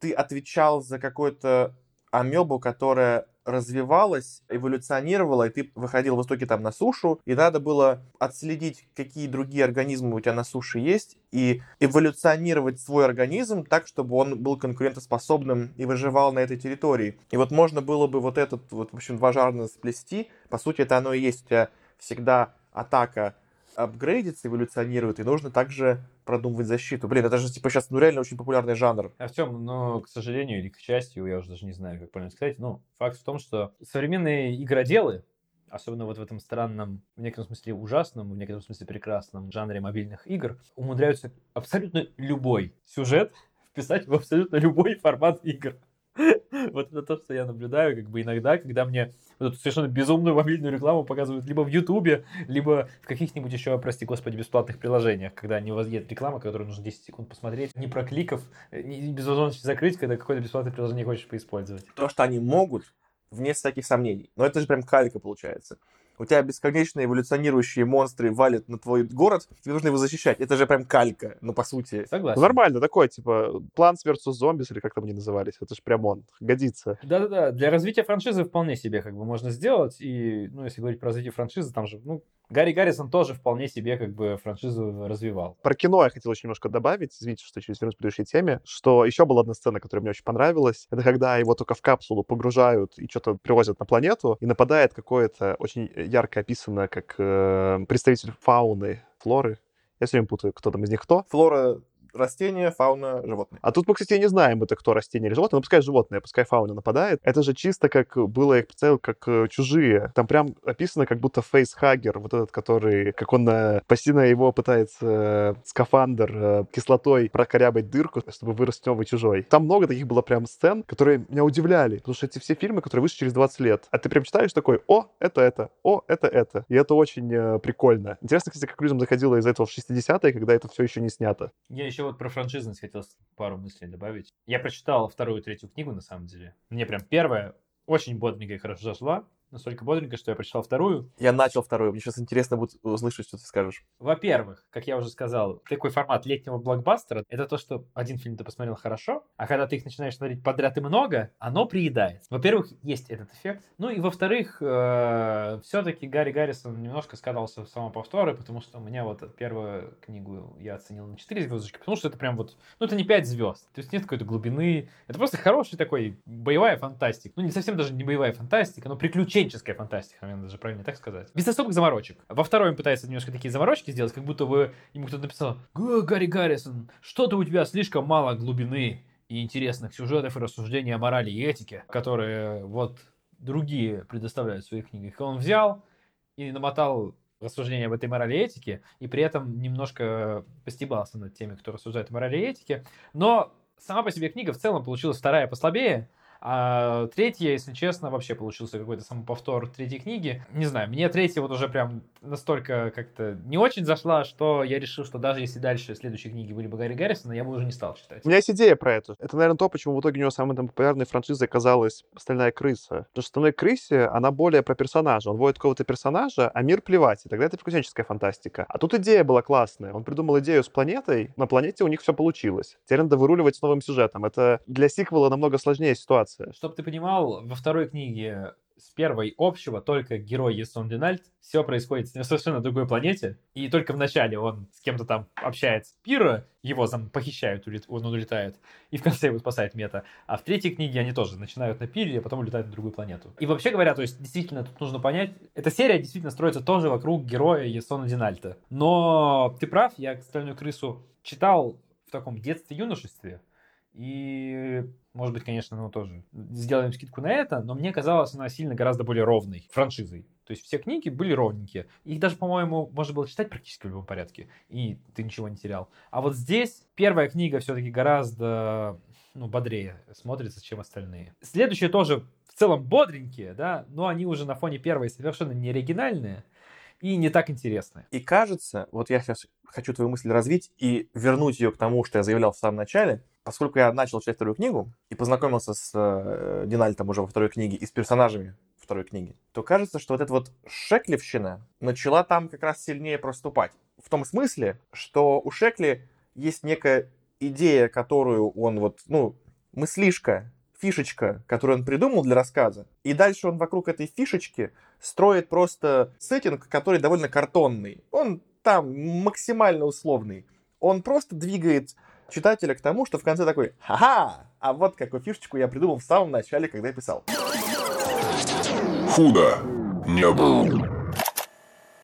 ты отвечал за какую-то амебу, которая развивалась, эволюционировала, и ты выходил в итоге там на сушу, и надо было отследить, какие другие организмы у тебя на суше есть, и эволюционировать свой организм так, чтобы он был конкурентоспособным и выживал на этой территории. И вот можно было бы вот этот, вот, в общем, два жанра сплести. По сути, это оно и есть. У тебя всегда атака апгрейдится, эволюционирует, и нужно также продумывать защиту. Блин, это же типа сейчас ну реально очень популярный жанр. Артем, но, к сожалению или к счастью, я уже даже не знаю, как правильно сказать, но факт в том, что современные игроделы, особенно вот в этом странном, в некотором смысле ужасном, в некотором смысле прекрасном жанре мобильных игр, умудряются абсолютно любой сюжет вписать в абсолютно любой формат игр. Вот это то, что я наблюдаю, как бы иногда, когда мне вот эту совершенно безумную мобильную рекламу показывают либо в Ютубе, либо в каких-нибудь еще, прости господи, бесплатных приложениях, когда не возьдет реклама, которую нужно 10 секунд посмотреть, не про кликов, не без возможности закрыть, когда какое-то бесплатное приложение хочешь поиспользовать. То, что они могут, вне всяких сомнений. Но это же прям калька получается у тебя бесконечно эволюционирующие монстры валят на твой город, тебе нужно его защищать. Это же прям калька, ну, по сути. Согласен. Нормально, такой, типа, Plants vs. Zombies, или как там они назывались. Это же прям он, годится. Да-да-да, для развития франшизы вполне себе как бы можно сделать. И, ну, если говорить про развитие франшизы, там же, ну, Гарри Гаррисон тоже вполне себе как бы франшизу развивал. Про кино я хотел еще немножко добавить, извините, что через вернусь к предыдущей теме, что еще была одна сцена, которая мне очень понравилась. Это когда его только в капсулу погружают и что-то привозят на планету, и нападает какое-то очень ярко описано как э, представитель фауны, флоры. Я все время путаю, кто там из них кто. Флора растения, фауна, животные. А тут мы, кстати, не знаем, это кто растение или животное, но пускай животное, пускай фауна нападает. Это же чисто как было, я представил, как э, чужие. Там прям описано, как будто facehugger, вот этот, который, как он э, пассивно его пытается э, скафандр э, кислотой прокорябать дырку, чтобы вырасти новый чужой. Там много таких было прям сцен, которые меня удивляли, потому что эти все фильмы, которые вышли через 20 лет, а ты прям читаешь такой, о, это это, о, это это. И это очень э, прикольно. Интересно, кстати, как людям заходило из этого в 60-е, когда это все еще не снято. Я еще вот про франшизность хотел пару мыслей добавить. Я прочитал вторую и третью книгу, на самом деле. Мне прям первая очень бодренькая и хорошо зашла настолько бодренько, что я прочитал вторую. Я начал вторую. Мне сейчас интересно будет услышать, что ты скажешь. Во-первых, как я уже сказал, такой формат летнего блокбастера — это то, что один фильм ты посмотрел хорошо, а когда ты их начинаешь смотреть подряд и много, оно приедает. Во-первых, есть этот эффект. Ну и во-вторых, э, все-таки Гарри Гаррисон немножко скатался в самоповторы, потому что у меня вот первую книгу я оценил на 4 звездочки, потому что это прям вот, ну это не 5 звезд, то есть нет какой-то глубины, это просто хороший такой боевая фантастика. Ну не совсем даже не боевая фантастика, но приключения приключенческая фантастика, наверное, даже правильно так сказать. Без особых заморочек. Во второй он пытается немножко такие заморочки сделать, как будто бы ему кто-то написал, Гарри Гаррисон, что-то у тебя слишком мало глубины и интересных сюжетов и рассуждений о морали и этике, которые вот другие предоставляют в своих книгах. И он взял и намотал рассуждения об этой морали и этике, и при этом немножко постебался над теми, кто рассуждает о морали и этике. Но сама по себе книга в целом получилась вторая послабее, а третья, если честно, вообще получился какой-то самоповтор третьей книги. Не знаю, мне третья вот уже прям настолько как-то не очень зашла, что я решил, что даже если дальше следующие книги были бы Гарри Гаррисона, я бы уже не стал читать. У меня есть идея про это. Это, наверное, то, почему в итоге у него самой там, популярной франшизой оказалась «Стальная крыса». Потому что «Стальной крысе» она более про персонажа. Он вводит какого-то персонажа, а мир плевать. И тогда это приключенческая фантастика. А тут идея была классная. Он придумал идею с планетой, на планете у них все получилось. Теперь надо выруливать с новым сюжетом. Это для сиквела намного сложнее ситуация. Чтобы ты понимал, во второй книге с первой общего только герой Есон Динальд. Все происходит на совершенно другой планете. И только в начале он с кем-то там общается. Пира, его там похищают, он улетает. И в конце его спасает Мета. А в третьей книге они тоже начинают на пире, а потом улетают на другую планету. И вообще говоря, то есть действительно тут нужно понять, эта серия действительно строится тоже вокруг героя Есона Динальта. Но ты прав, я «Стальную крысу» читал в таком детстве-юношестве. И, может быть, конечно, ну тоже сделаем скидку на это, но мне казалось, она сильно гораздо более ровной франшизой. То есть все книги были ровненькие. Их даже, по-моему, можно было читать практически в любом порядке, и ты ничего не терял. А вот здесь первая книга все-таки гораздо ну, бодрее смотрится, чем остальные. Следующие тоже в целом бодренькие, да, но они уже на фоне первой совершенно не оригинальные и не так интересны. И кажется, вот я сейчас хочу твою мысль развить и вернуть ее к тому, что я заявлял в самом начале, поскольку я начал читать вторую книгу и познакомился с э, Динальтом уже во второй книге и с персонажами второй книги, то кажется, что вот эта вот Шеклевщина начала там как раз сильнее проступать. В том смысле, что у Шекли есть некая идея, которую он вот, ну, мыслишка, фишечка, которую он придумал для рассказа. И дальше он вокруг этой фишечки строит просто сеттинг, который довольно картонный. Он там максимально условный. Он просто двигает читателя к тому, что в конце такой «Ха-ха! А вот какую фишечку я придумал в самом начале, когда я писал». Худо не было.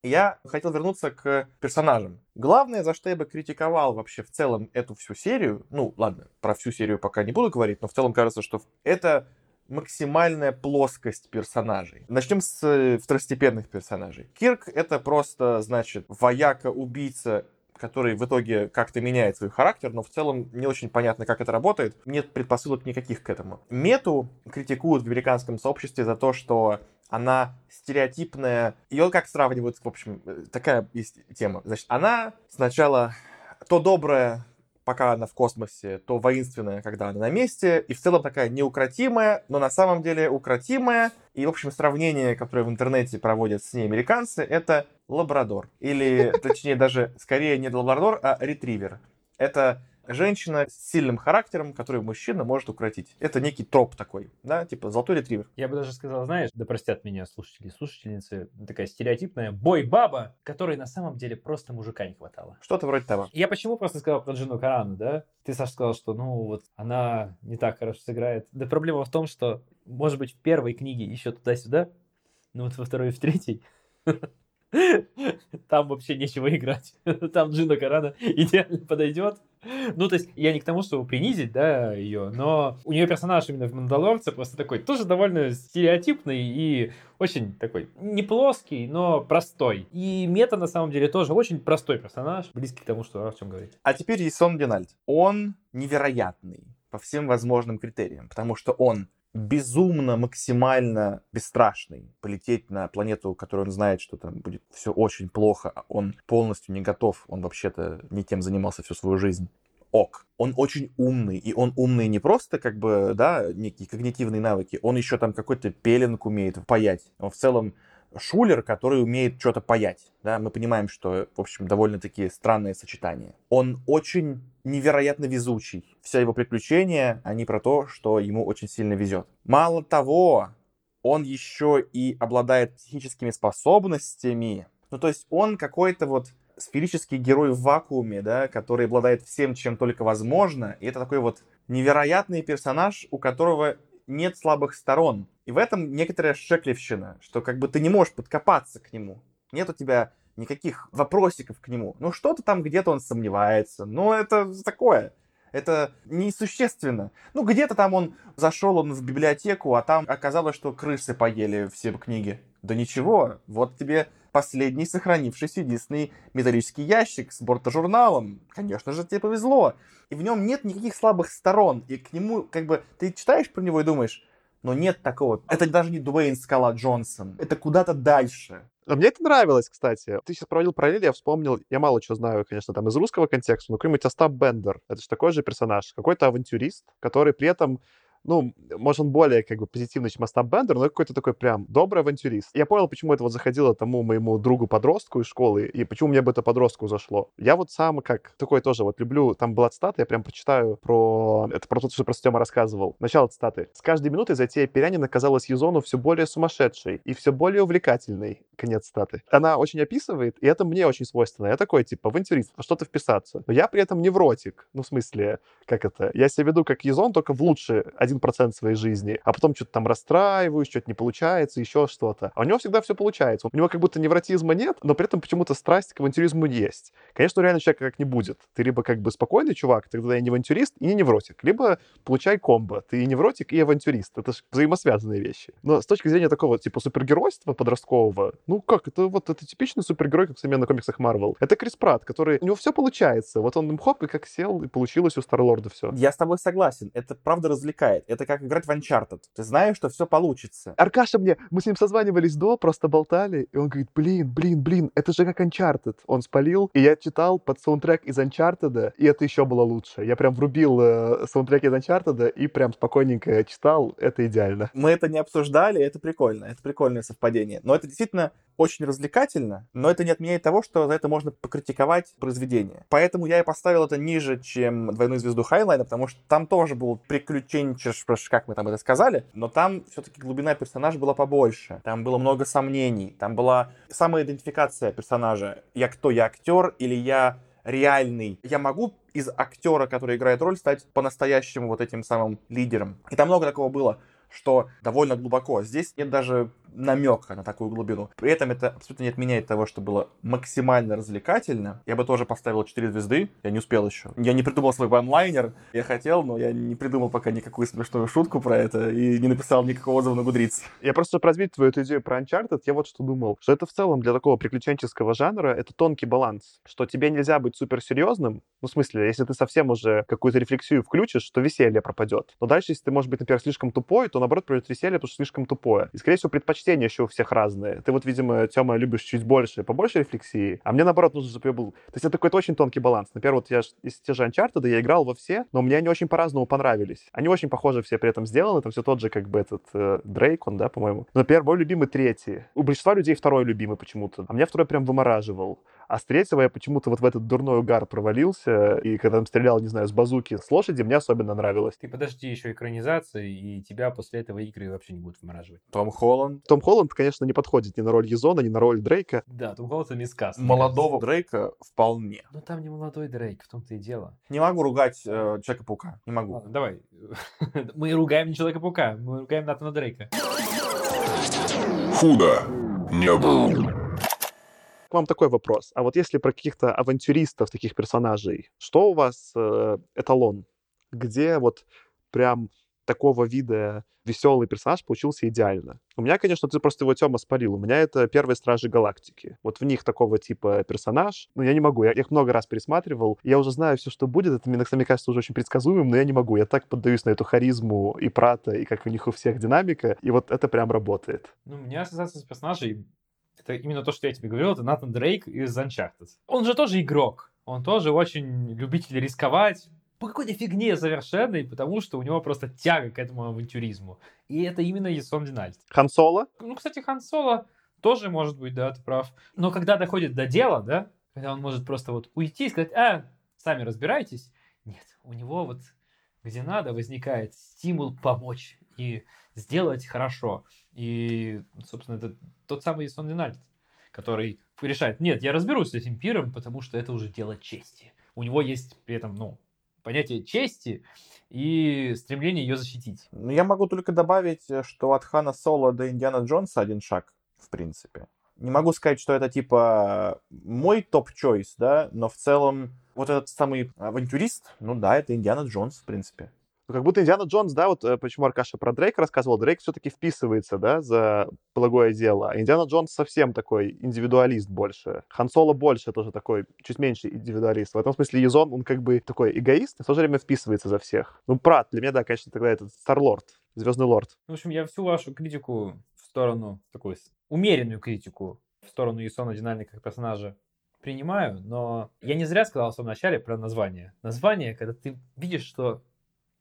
Я хотел вернуться к персонажам. Главное, за что я бы критиковал вообще в целом эту всю серию, ну, ладно, про всю серию пока не буду говорить, но в целом кажется, что это максимальная плоскость персонажей. Начнем с э, второстепенных персонажей. Кирк — это просто, значит, вояка-убийца, который в итоге как-то меняет свой характер, но в целом не очень понятно, как это работает. Нет предпосылок никаких к этому. Мету критикуют в американском сообществе за то, что она стереотипная. Ее как сравнивают, в общем, э, такая есть тема. Значит, она сначала то добрая, пока она в космосе, то воинственная, когда она на месте, и в целом такая неукротимая, но на самом деле укротимая. И, в общем, сравнение, которое в интернете проводят с ней американцы, это лабрадор. Или, точнее, даже скорее не лабрадор, а ретривер. Это женщина с сильным характером, который мужчина может укротить. Это некий троп такой, да, типа золотой ретривер. Я бы даже сказал, знаешь, да простят меня слушатели слушательницы, такая стереотипная бой-баба, которой на самом деле просто мужика не хватало. Что-то вроде того. Я почему просто сказал про Джину Карану, да? Ты, Саша, сказал, что, ну, вот она не так хорошо сыграет. Да проблема в том, что, может быть, в первой книге еще туда-сюда, но вот во второй и в третьей там вообще нечего играть. Там Джина Карана идеально подойдет. Ну, то есть, я не к тому, чтобы принизить, да, ее, но у нее персонаж именно в Мандалорце просто такой, тоже довольно стереотипный и очень такой, не плоский, но простой. И Мета, на самом деле, тоже очень простой персонаж, близкий к тому, что о чем говорить. А теперь Исон Динальд. Он невероятный по всем возможным критериям, потому что он безумно, максимально бесстрашный. Полететь на планету, которую он знает, что там будет все очень плохо, а он полностью не готов, он вообще-то не тем занимался всю свою жизнь. Ок. Он очень умный, и он умный не просто, как бы, да, некие когнитивные навыки, он еще там какой-то пеленг умеет паять. Он в целом шулер, который умеет что-то паять. Да? Мы понимаем, что, в общем, довольно-таки странное сочетание. Он очень невероятно везучий. Все его приключения, они про то, что ему очень сильно везет. Мало того, он еще и обладает психическими способностями. Ну, то есть он какой-то вот сферический герой в вакууме, да, который обладает всем, чем только возможно. И это такой вот невероятный персонаж, у которого нет слабых сторон. И в этом некоторая шеклевщина, что как бы ты не можешь подкопаться к нему. Нет у тебя никаких вопросиков к нему. Ну, что-то там где-то он сомневается. Ну, это такое. Это несущественно. Ну, где-то там он зашел он в библиотеку, а там оказалось, что крысы поели все книги. Да ничего, вот тебе последний сохранившийся единственный металлический ящик с бортожурналом. Конечно же, тебе повезло. И в нем нет никаких слабых сторон. И к нему, как бы, ты читаешь про него и думаешь, но нет такого. Это даже не Дуэйн Скала Джонсон. Это куда-то дальше. А мне это нравилось, кстати. Ты сейчас проводил параллель, я вспомнил, я мало чего знаю, конечно, там из русского контекста, но какой-нибудь Остап Бендер. Это же такой же персонаж. Какой-то авантюрист, который при этом ну, может, он более как бы позитивный, чем Остап Бендер, но какой-то такой прям добрый авантюрист. Я понял, почему это вот заходило тому моему другу-подростку из школы, и почему мне бы это подростку зашло. Я вот сам как такой тоже вот люблю, там была цитата, я прям почитаю про... Это про то, что про Стема рассказывал. Начало цитаты. «С каждой минутой затея Пирянина казалась Юзону все более сумасшедшей и все более увлекательной». Конец цитаты. Она очень описывает, и это мне очень свойственно. Я такой, типа, авантюрист, во что-то вписаться. Но я при этом невротик. Ну, в смысле, как это? Я себя веду как Юзон, только в лучший, один 1% своей жизни, а потом что-то там расстраиваюсь, что-то не получается, еще что-то. А у него всегда все получается. У него как будто невротизма нет, но при этом почему-то страсть к авантюризму есть. Конечно, реально человека как не будет. Ты либо как бы спокойный чувак, тогда и не авантюрист, и не невротик. Либо получай комбо. Ты и невротик, и авантюрист. Это же взаимосвязанные вещи. Но с точки зрения такого, типа, супергеройства подросткового, ну как, это вот это типичный супергерой, как в современных комиксах Марвел. Это Крис Пратт, который... У него все получается. Вот он хоп, и как сел, и получилось у Старлорда все. Я с тобой согласен. Это правда развлекает. Это как играть в Uncharted. Ты знаешь, что все получится. Аркаша мне, мы с ним созванивались до, просто болтали, и он говорит, блин, блин, блин, это же как Uncharted. Он спалил, и я читал под саундтрек из Uncharted, и это еще было лучше. Я прям врубил э, саундтрек из Uncharted и прям спокойненько читал. Это идеально. Мы это не обсуждали, это прикольно. Это прикольное совпадение. Но это действительно очень развлекательно, но это не отменяет того, что за это можно покритиковать произведение. Поэтому я и поставил это ниже, чем «Двойную звезду Хайлайна», потому что там тоже был приключенческий, как мы там это сказали, но там все-таки глубина персонажа была побольше. Там было много сомнений, там была самоидентификация персонажа. Я кто? Я актер или я реальный? Я могу из актера, который играет роль, стать по-настоящему вот этим самым лидером. И там много такого было что довольно глубоко. Здесь нет даже намека на такую глубину. При этом это абсолютно не отменяет того, что было максимально развлекательно. Я бы тоже поставил 4 звезды. Я не успел еще. Я не придумал свой ванлайнер. Я хотел, но я не придумал пока никакую смешную шутку про это и не написал никакого отзыва на Гудриц. Я просто, развить твою эту идею про Uncharted, я вот что думал, что это в целом для такого приключенческого жанра это тонкий баланс, что тебе нельзя быть суперсерьезным, ну, в смысле, если ты совсем уже какую-то рефлексию включишь, то веселье пропадет. Но дальше, если ты, может быть, например, слишком тупой, то, наоборот, придет веселье, потому что слишком тупое. И, скорее всего, предпочтения еще у всех разные. Ты вот, видимо, Тёма, любишь чуть больше, побольше рефлексии, а мне, наоборот, нужно, чтобы я был... То есть это какой-то очень тонкий баланс. Например, вот я из те же Uncharted, я играл во все, но мне они очень по-разному понравились. Они очень похожи все при этом сделаны, там все тот же, как бы, этот э, Дрейк, он, да, по-моему. Например, мой любимый третий. У большинства людей второй любимый почему-то, а меня второй прям вымораживал. А с третьего я почему-то вот в этот дурной угар провалился, и когда там стрелял, не знаю, с базуки, с лошади, мне особенно нравилось. Ты подожди еще экранизации, и тебя после этого игры вообще не будут вымораживать. Том Холланд. Том Холланд, конечно, не подходит ни на роль Езона, ни на роль Дрейка. Да, Том Холланд это не сказ. Молодого Дрейка вполне. Ну там не молодой Дрейк, в том-то и дело. Не могу ругать э, Человека-паука. Не могу. Ладно, давай. Мы ругаем не Человека-паука, мы ругаем Натана Дрейка. Худо не было. Вам такой вопрос. А вот если про каких-то авантюристов, таких персонажей, что у вас э, эталон? Где вот прям такого вида веселый персонаж получился идеально. У меня, конечно, ты просто его Тёма спалил. У меня это первые Стражи Галактики. Вот в них такого типа персонаж. Но я не могу. Я их много раз пересматривал. Я уже знаю все, что будет. Это мне, мне кажется, уже очень предсказуемым, но я не могу. Я так поддаюсь на эту харизму и Прата, и как у них у всех динамика. И вот это прям работает. Ну, у меня ассоциация с персонажей это именно то, что я тебе говорил, это Натан Дрейк из Uncharted. Он же тоже игрок. Он тоже очень любитель рисковать, по какой-то фигне совершенной, потому что у него просто тяга к этому авантюризму. И это именно Ясон Динальд. Хан Соло? Ну, кстати, Хан Соло тоже может быть, да, ты прав. Но когда доходит до дела, да, когда он может просто вот уйти и сказать, а, сами разбирайтесь. Нет, у него вот где надо возникает стимул помочь и сделать хорошо. И, собственно, это тот самый Сон Динальд, который решает, нет, я разберусь с этим пиром, потому что это уже дело чести. У него есть при этом, ну, понятие чести и стремление ее защитить. Ну, я могу только добавить, что от Хана Соло до Индиана Джонса один шаг, в принципе. Не могу сказать, что это типа мой топ-чойс, да, но в целом вот этот самый авантюрист, ну да, это Индиана Джонс, в принципе. Ну, как будто Индиана Джонс, да, вот э, почему Аркаша про Дрейка рассказывал, Дрейк все-таки вписывается, да, за благое дело. А Индиана Джонс совсем такой индивидуалист больше. Хан Соло больше тоже такой, чуть меньше индивидуалист. В этом смысле Езон, он как бы такой эгоист, и в то же время вписывается за всех. Ну, Прат, для меня, да, конечно, тогда этот Старлорд, Звездный Лорд. В общем, я всю вашу критику в сторону, такую умеренную критику в сторону Есона Динальни как персонажа принимаю, но я не зря сказал в самом начале про название. Название, когда ты видишь, что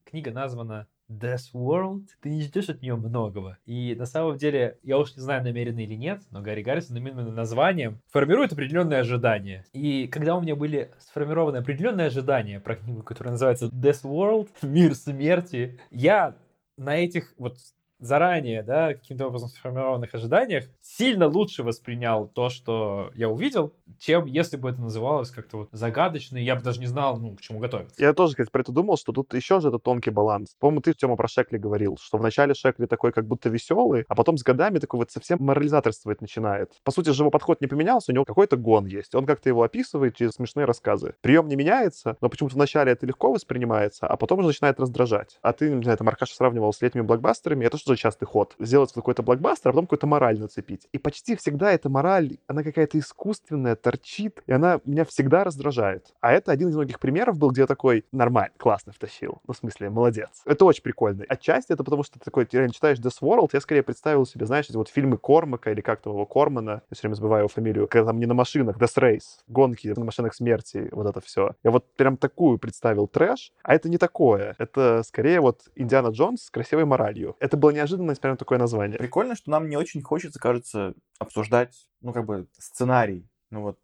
книга названа Death World, ты не ждешь от нее многого. И на самом деле, я уж не знаю, намеренно или нет, но Гарри Гаррисон именно названием формирует определенные ожидания. И когда у меня были сформированы определенные ожидания про книгу, которая называется Death World, Мир смерти, я на этих вот заранее, да, каким-то образом сформированных ожиданиях, сильно лучше воспринял то, что я увидел, чем если бы это называлось как-то вот загадочно, и я бы даже не знал, ну, к чему готовиться. Я тоже, кстати, про это думал, что тут еще же это тонкий баланс. По-моему, ты, Тёма, про Шекли говорил, что вначале Шекли такой как будто веселый, а потом с годами такой вот совсем морализаторствовать начинает. По сути же его подход не поменялся, у него какой-то гон есть. Он как-то его описывает через смешные рассказы. Прием не меняется, но почему-то вначале это легко воспринимается, а потом уже начинает раздражать. А ты, не знаю, это Маркаша сравнивал с летними блокбастерами, это что за частый ход? Сделать какой-то блокбастер, а потом какую-то мораль нацепить. И почти всегда эта мораль, она какая-то искусственная, торчит, и она меня всегда раздражает. А это один из многих примеров был, где я такой, нормально, классно втащил. Ну, в смысле, молодец. Это очень прикольно. Отчасти это потому, что ты такой, ты реально читаешь Death World, я скорее представил себе, знаешь, эти вот фильмы Кормака или как-то его Кормана, я все время забываю его фамилию, когда там не на машинах, Death Race, гонки на машинах смерти, вот это все. Я вот прям такую представил трэш, а это не такое. Это скорее вот Индиана Джонс с красивой моралью. Это было неожиданно, несмотря на такое название. Прикольно, что нам не очень хочется, кажется, обсуждать, ну, как бы, сценарий. Ну, вот,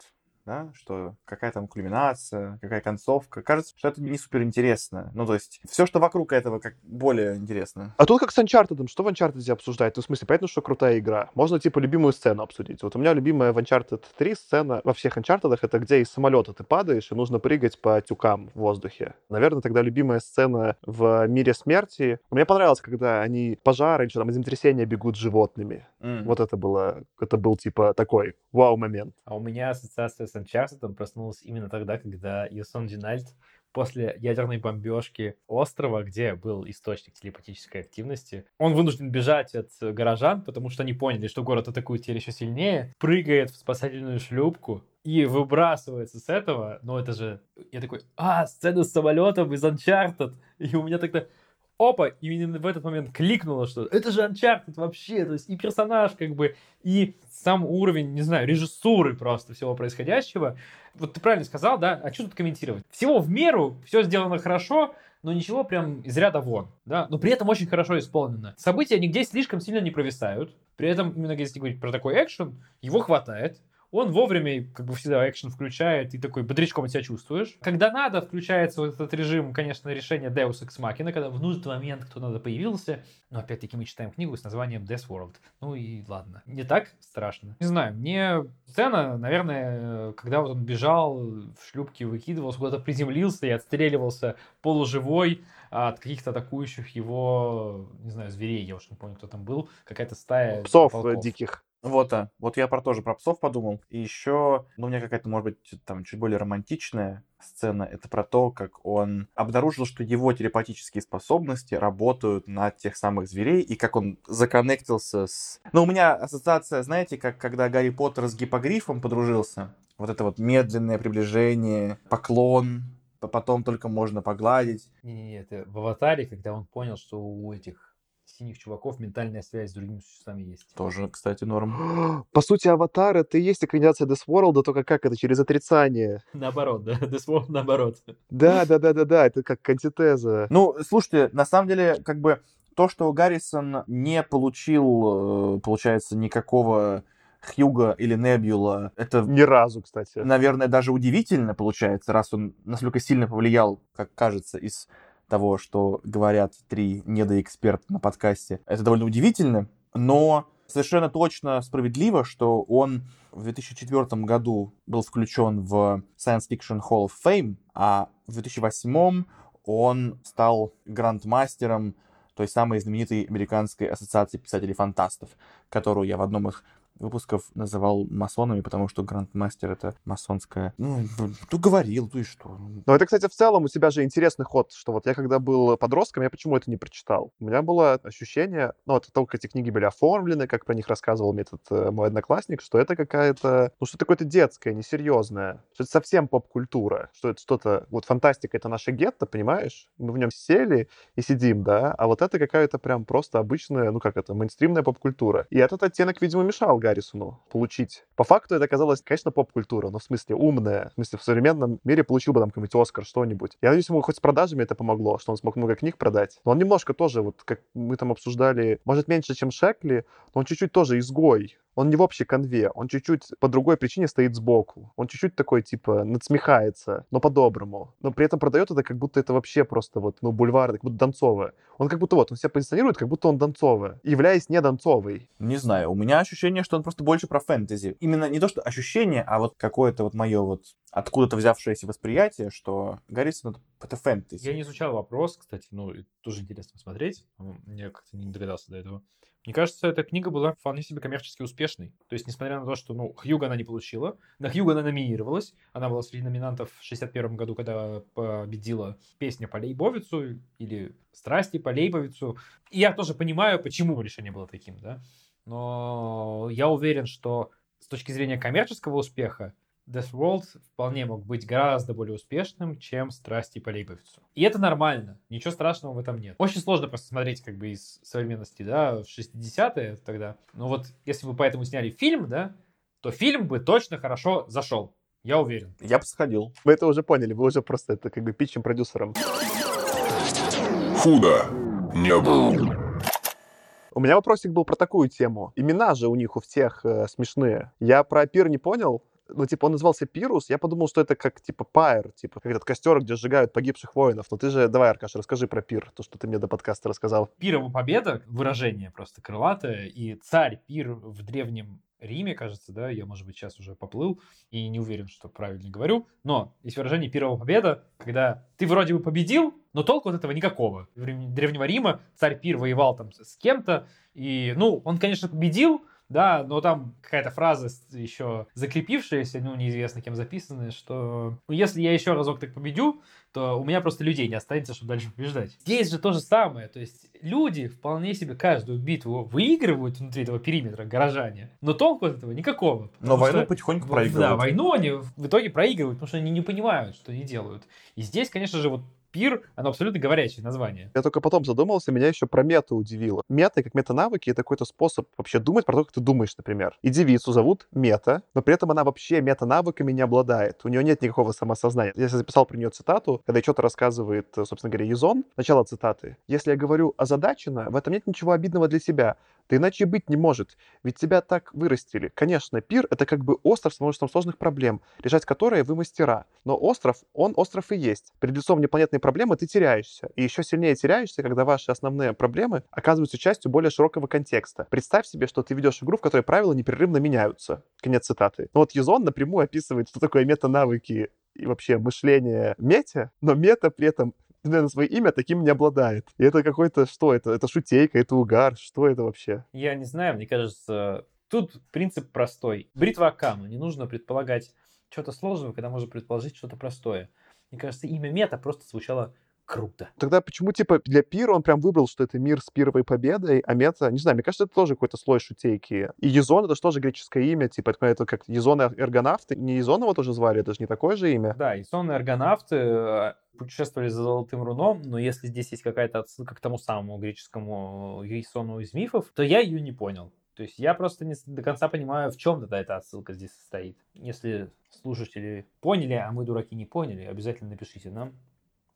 да, что какая там кульминация, какая концовка. Кажется, что это не супер интересно. Ну, то есть, все, что вокруг этого, как более интересно. А тут как с Uncharted, что в Uncharted обсуждать? Ну, в смысле, понятно, что крутая игра. Можно, типа, любимую сцену обсудить. Вот у меня любимая в Uncharted 3 сцена во всех Uncharted, это где из самолета ты падаешь, и нужно прыгать по тюкам в воздухе. Наверное, тогда любимая сцена в Мире Смерти. Мне понравилось, когда они пожары или что там, землетрясения бегут с животными. М. Вот это было, это был, типа, такой вау-момент. А у меня ассоциация с Uncharted проснулась именно тогда, когда Юсон Динальд после ядерной бомбежки острова, где был источник телепатической активности, он вынужден бежать от горожан, потому что они поняли, что город атакует теперь еще сильнее, прыгает в спасательную шлюпку и выбрасывается с этого. Но это же... Я такой, а, сцена с самолетом из Uncharted. И у меня тогда опа, именно в этот момент кликнуло, что это же Uncharted вообще, то есть и персонаж как бы, и сам уровень, не знаю, режиссуры просто всего происходящего. Вот ты правильно сказал, да, а что тут комментировать? Всего в меру, все сделано хорошо, но ничего прям из ряда вон, да, но при этом очень хорошо исполнено. События нигде слишком сильно не провисают, при этом, именно если говорить про такой экшен, его хватает, он вовремя, как бы всегда, экшен включает, и такой бодрячком себя чувствуешь. Когда надо, включается вот этот режим, конечно, решения Deus Ex Machina, когда в нужный момент кто надо появился. Но опять-таки мы читаем книгу с названием Death World. Ну и ладно. Не так страшно. Не знаю, мне сцена, наверное, когда вот он бежал, в шлюпке выкидывался, куда-то приземлился и отстреливался полуживой от каких-то атакующих его, не знаю, зверей, я уж не помню, кто там был, какая-то стая Псов э, волков. диких. Вот, а. Вот я про тоже про псов подумал. И еще, ну, у меня какая-то, может быть, там чуть более романтичная сцена. Это про то, как он обнаружил, что его телепатические способности работают на тех самых зверей, и как он законнектился с... Ну, у меня ассоциация, знаете, как когда Гарри Поттер с гипогрифом подружился. Вот это вот медленное приближение, поклон, потом только можно погладить. Не-не-не, это в аватаре, когда он понял, что у этих синих чуваков ментальная связь с другими существами есть. Тоже, кстати, норм. По сути, аватар — это и есть экранизация Death World, только как это, через отрицание. Наоборот, да, Death World наоборот. Да, да, да, да, да, это как антитеза. Ну, слушайте, на самом деле, как бы то, что Гаррисон не получил, э, получается, никакого Хьюга или Небюла, это, Ни разу, кстати. наверное, даже удивительно получается, раз он настолько сильно повлиял, как кажется, из того, что говорят три недоэксперта на подкасте. Это довольно удивительно, но совершенно точно справедливо, что он в 2004 году был включен в Science Fiction Hall of Fame, а в 2008 он стал грандмастером той самой знаменитой американской ассоциации писателей-фантастов, которую я в одном из выпусков называл масонами, потому что грандмастер — это масонская... Ну, ну, говорил, ну и что? Но это, кстати, в целом у тебя же интересный ход, что вот я когда был подростком, я почему это не прочитал? У меня было ощущение, ну, от того, как эти книги были оформлены, как про них рассказывал мне этот э, мой одноклассник, что это какая-то, ну, что-то какое-то детское, несерьезное, что это совсем поп-культура, что это что-то, вот фантастика — это наше гетто, понимаешь? Мы в нем сели и сидим, да, а вот это какая-то прям просто обычная, ну, как это, мейнстримная поп-культура. И этот оттенок, видимо, мешал Гаррисону получить. По факту это оказалось, конечно, поп-культура, но в смысле умная. В смысле, в современном мире получил бы там какой-нибудь Оскар, что-нибудь. Я надеюсь, ему хоть с продажами это помогло, что он смог много книг продать. Но он немножко тоже, вот как мы там обсуждали, может, меньше, чем Шекли, но он чуть-чуть тоже изгой. Он не в общей конве, он чуть-чуть по другой причине стоит сбоку. Он чуть-чуть такой, типа, надсмехается, но по-доброму. Но при этом продает это, как будто это вообще просто вот, ну, бульвар, как будто Донцовая. Он как будто вот, он себя позиционирует, как будто он Донцовая, являясь не Донцовой. Не знаю, у меня ощущение, что он просто больше про фэнтези. Именно не то, что ощущение, а вот какое-то вот мое вот откуда-то взявшееся восприятие, что Гаррисон это, это фэнтези. Я не изучал вопрос, кстати, ну, тоже интересно посмотреть. Я как-то не догадался до этого. Мне кажется, эта книга была вполне себе коммерчески успешной. То есть, несмотря на то, что, ну, Хьюга она не получила, на Хьюга она номинировалась. Она была среди номинантов в 61 году, когда победила песня по Лейбовицу или Страсти по Лейбовицу. И я тоже понимаю, почему решение было таким, да. Но я уверен, что с точки зрения коммерческого успеха Death World вполне мог быть гораздо более успешным, чем Страсти по Лейбовицу. И это нормально, ничего страшного в этом нет. Очень сложно просто смотреть как бы из современности, да, в 60-е тогда. Но вот если бы поэтому сняли фильм, да, то фильм бы точно хорошо зашел. Я уверен. Я бы сходил. Вы это уже поняли, вы уже просто это как бы питчем продюсером. Худо не было. У меня вопросик был про такую тему. Имена же у них у всех э, смешные. Я про пир не понял, ну, типа, он назывался Пирус, я подумал, что это как, типа, пайр, типа, как этот костер, где сжигают погибших воинов. Но ты же, давай, Аркаш, расскажи про пир, то, что ты мне до подкаста рассказал. Пирова победа, выражение просто крылатое, и царь пир в древнем Риме, кажется, да, я, может быть, сейчас уже поплыл и не уверен, что правильно говорю, но есть выражение «первого победа», когда ты вроде бы победил, но толку от этого никакого. В Древнего Рима царь Пир воевал там с кем-то, и, ну, он, конечно, победил, да, но там какая-то фраза еще закрепившаяся, ну, неизвестно кем записанная, что ну, если я еще разок так победю, то у меня просто людей не останется, чтобы дальше побеждать. Здесь же то же самое, то есть люди вполне себе каждую битву выигрывают внутри этого периметра горожане, но толку от этого никакого. Но войну потихоньку проигрывают. Да, войну они в итоге проигрывают, потому что они не понимают, что они делают. И здесь, конечно же, вот Пир, оно абсолютно говорящее название. Я только потом задумался, меня еще про мета удивило. Мета, как мета-навыки, это какой-то способ вообще думать про то, как ты думаешь, например. И девицу зовут Мета, но при этом она вообще мета-навыками не обладает. У нее нет никакого самосознания. Я записал про нее цитату, когда что-то рассказывает, собственно говоря, Езон. Начало цитаты. «Если я говорю озадаченно, в этом нет ничего обидного для себя. Да иначе быть не может. Ведь тебя так вырастили. Конечно, пир — это как бы остров с множеством сложных проблем, решать которые вы мастера. Но остров, он остров и есть. Перед лицом непланетной проблемы ты теряешься. И еще сильнее теряешься, когда ваши основные проблемы оказываются частью более широкого контекста. Представь себе, что ты ведешь игру, в которой правила непрерывно меняются. Конец цитаты. Ну вот Язон напрямую описывает, что такое мета-навыки и вообще мышление мете, но мета при этом наверное, свое имя таким не обладает. И это какой-то, что это? Это шутейка, это угар, что это вообще? Я не знаю, мне кажется, тут принцип простой. Бритва Оккама, не нужно предполагать что-то сложного, когда можно предположить что-то простое. Мне кажется, имя мета просто звучало круто. Тогда почему, типа, для Пирра он прям выбрал, что это мир с первой победой, а мета, не знаю, мне кажется, это тоже какой-то слой шутейки. И Езон — это же тоже греческое имя, типа, это как Язон Аргонавт. Не Язонова тоже звали, это же не такое же имя. Да, Езон Эргонавты э, путешествовали за Золотым Руном, но если здесь есть какая-то отсылка к тому самому греческому Ейсону из мифов, то я ее не понял. То есть я просто не до конца понимаю, в чем тогда эта отсылка здесь состоит. Если слушатели поняли, а мы, дураки, не поняли, обязательно напишите нам.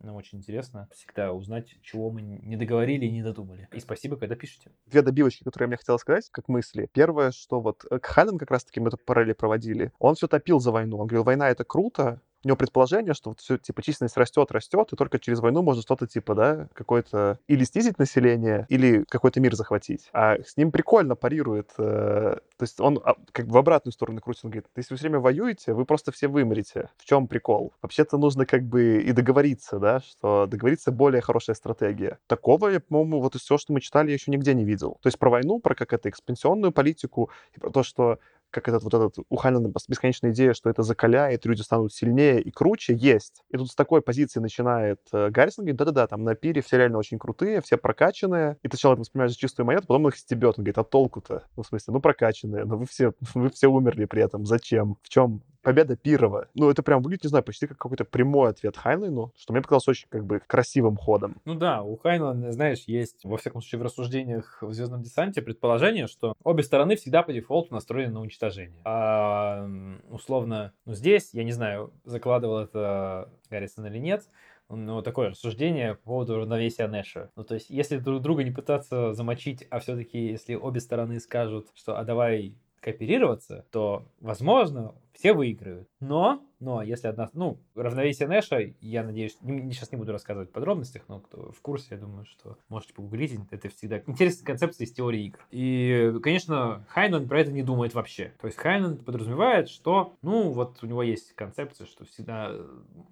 Нам очень интересно всегда узнать, чего мы не договорили и не додумали. И спасибо, когда пишете. Две добивочки, которые я мне хотел сказать, как мысли. Первое, что вот э, к Хайлен как раз-таки мы эту параллели проводили. Он все топил за войну. Он говорил, война — это круто, у него предположение, что вот все, типа, численность растет, растет, и только через войну можно что-то, типа, да, какое-то или снизить население, или какой-то мир захватить. А с ним прикольно парирует, э, то есть он а, как бы в обратную сторону крутит, он говорит, если вы все время воюете, вы просто все вымрете. В чем прикол? Вообще-то нужно как бы и договориться, да, что договориться более хорошая стратегия. Такого я, по-моему, вот из всего, что мы читали, я еще нигде не видел. То есть про войну, про как это экспансионную политику, и про то, что как этот вот этот у Хайланда бесконечная идея, что это закаляет, люди станут сильнее и круче, есть. И тут с такой позиции начинает э, Гаррисон говорит, да-да-да, там на пире все реально очень крутые, все прокачанные. И ты сначала воспринимаешь чистую монету, потом их стебет. Он говорит, а толку-то? Ну, в смысле, ну, прокачанные, но вы все, вы все умерли при этом. Зачем? В чем победа Пирова. Ну, это прям выглядит, не знаю, почти как какой-то прямой ответ Хайнлайну, что мне показалось очень как бы красивым ходом. Ну да, у Хайнлайна, знаешь, есть, во всяком случае, в рассуждениях в «Звездном десанте» предположение, что обе стороны всегда по дефолту настроены на уничтожение. А, условно, ну здесь, я не знаю, закладывал это Гаррисон или нет, ну, такое рассуждение по поводу равновесия Нэша. Ну, то есть, если друг друга не пытаться замочить, а все-таки, если обе стороны скажут, что а давай кооперироваться, то, возможно, все выиграют. Но, но, если одна, ну, равновесие Нэша, я надеюсь, не, сейчас не буду рассказывать в подробностях, но кто в курсе, я думаю, что можете погуглить, это всегда интересная концепция из теории игр. И, конечно, Хайнан про это не думает вообще. То есть Хайнан подразумевает, что, ну, вот у него есть концепция, что всегда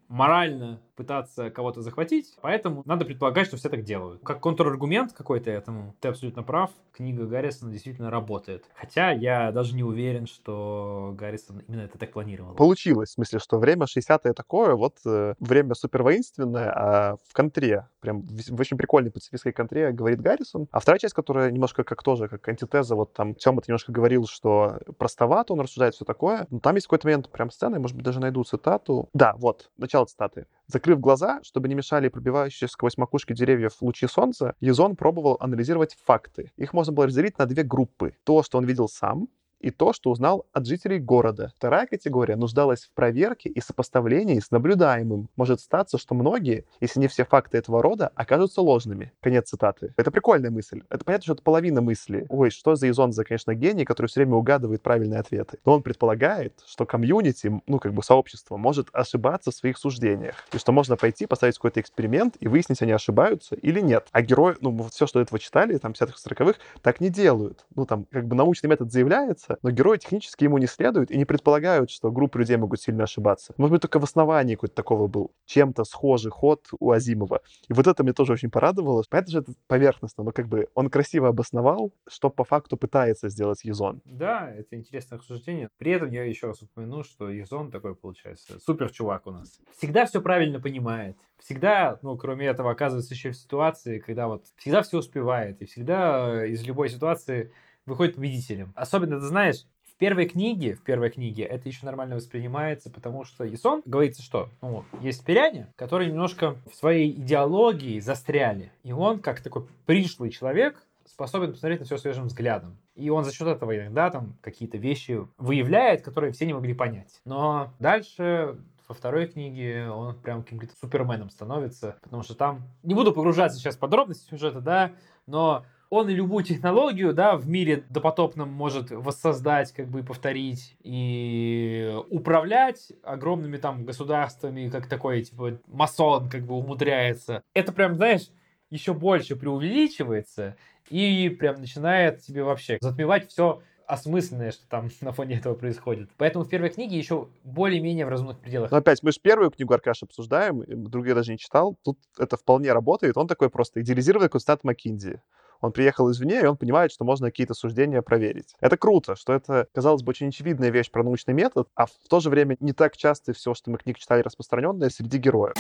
морально пытаться кого-то захватить, поэтому надо предполагать, что все так делают. Как контраргумент какой-то этому, ты абсолютно прав, книга Гаррисона действительно работает. Хотя я даже не уверен, что Гаррисон именно это так планировал. Получилось, в смысле, что время 60-е такое, вот э, время супер воинственное, а в контре, прям в, в очень прикольной пацифистской контре говорит Гаррисон. А вторая часть, которая немножко как тоже, как антитеза, вот там Тёма немножко говорил, что простовато он рассуждает все такое, но там есть какой-то момент прям сцены, может быть, даже найду цитату. Да, вот, начало цитаты. Закрыв глаза, чтобы не мешали пробивающие сквозь макушки деревьев лучи солнца, Езон пробовал анализировать факты. Их можно было разделить на две группы. То, что он видел сам, и то, что узнал от жителей города. Вторая категория нуждалась в проверке и сопоставлении с наблюдаемым. Может статься, что многие, если не все факты этого рода, окажутся ложными. Конец цитаты. Это прикольная мысль. Это понятно, что это половина мысли. Ой, что за Изон за, конечно, гений, который все время угадывает правильные ответы. Но он предполагает, что комьюнити, ну, как бы сообщество, может ошибаться в своих суждениях. И что можно пойти, поставить какой-то эксперимент и выяснить, они ошибаются или нет. А герои, ну, все, что этого читали, там, 50-х, 40-х, так не делают. Ну, там, как бы научный метод заявляется, ошибаться, но герои технически ему не следуют и не предполагают, что группы людей могут сильно ошибаться. Может быть, только в основании какой-то такого был чем-то схожий ход у Азимова. И вот это мне тоже очень порадовало. Понятно же, это поверхностно, но как бы он красиво обосновал, что по факту пытается сделать Езон. Да, это интересное обсуждение. При этом я еще раз упомяну, что Езон такой, получается, супер чувак у нас. Всегда все правильно понимает. Всегда, ну, кроме этого, оказывается еще в ситуации, когда вот всегда все успевает. И всегда из любой ситуации выходит победителем. Особенно, ты знаешь, в первой книге, в первой книге это еще нормально воспринимается, потому что Исон говорится, что ну, есть пиряне, которые немножко в своей идеологии застряли. И он, как такой пришлый человек, способен посмотреть на все свежим взглядом. И он за счет этого иногда там какие-то вещи выявляет, которые все не могли понять. Но дальше во второй книге он прям каким-то суперменом становится, потому что там... Не буду погружаться сейчас в подробности сюжета, да, но он и любую технологию, да, в мире допотопном может воссоздать, как бы повторить и управлять огромными там государствами, как такой, типа, масон как бы умудряется. Это прям, знаешь, еще больше преувеличивается и прям начинает тебе вообще затмевать все осмысленное, что там на фоне этого происходит. Поэтому в первой книге еще более-менее в разумных пределах. Но опять, мы же первую книгу Аркаш обсуждаем, другие даже не читал. Тут это вполне работает. Он такой просто идеализированный Констант Маккинзи. Он приехал извне, и он понимает, что можно какие-то суждения проверить. Это круто, что это, казалось бы, очень очевидная вещь про научный метод, а в то же время не так часто все, что мы книг читали, распространенное среди героев.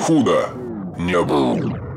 Худо не было.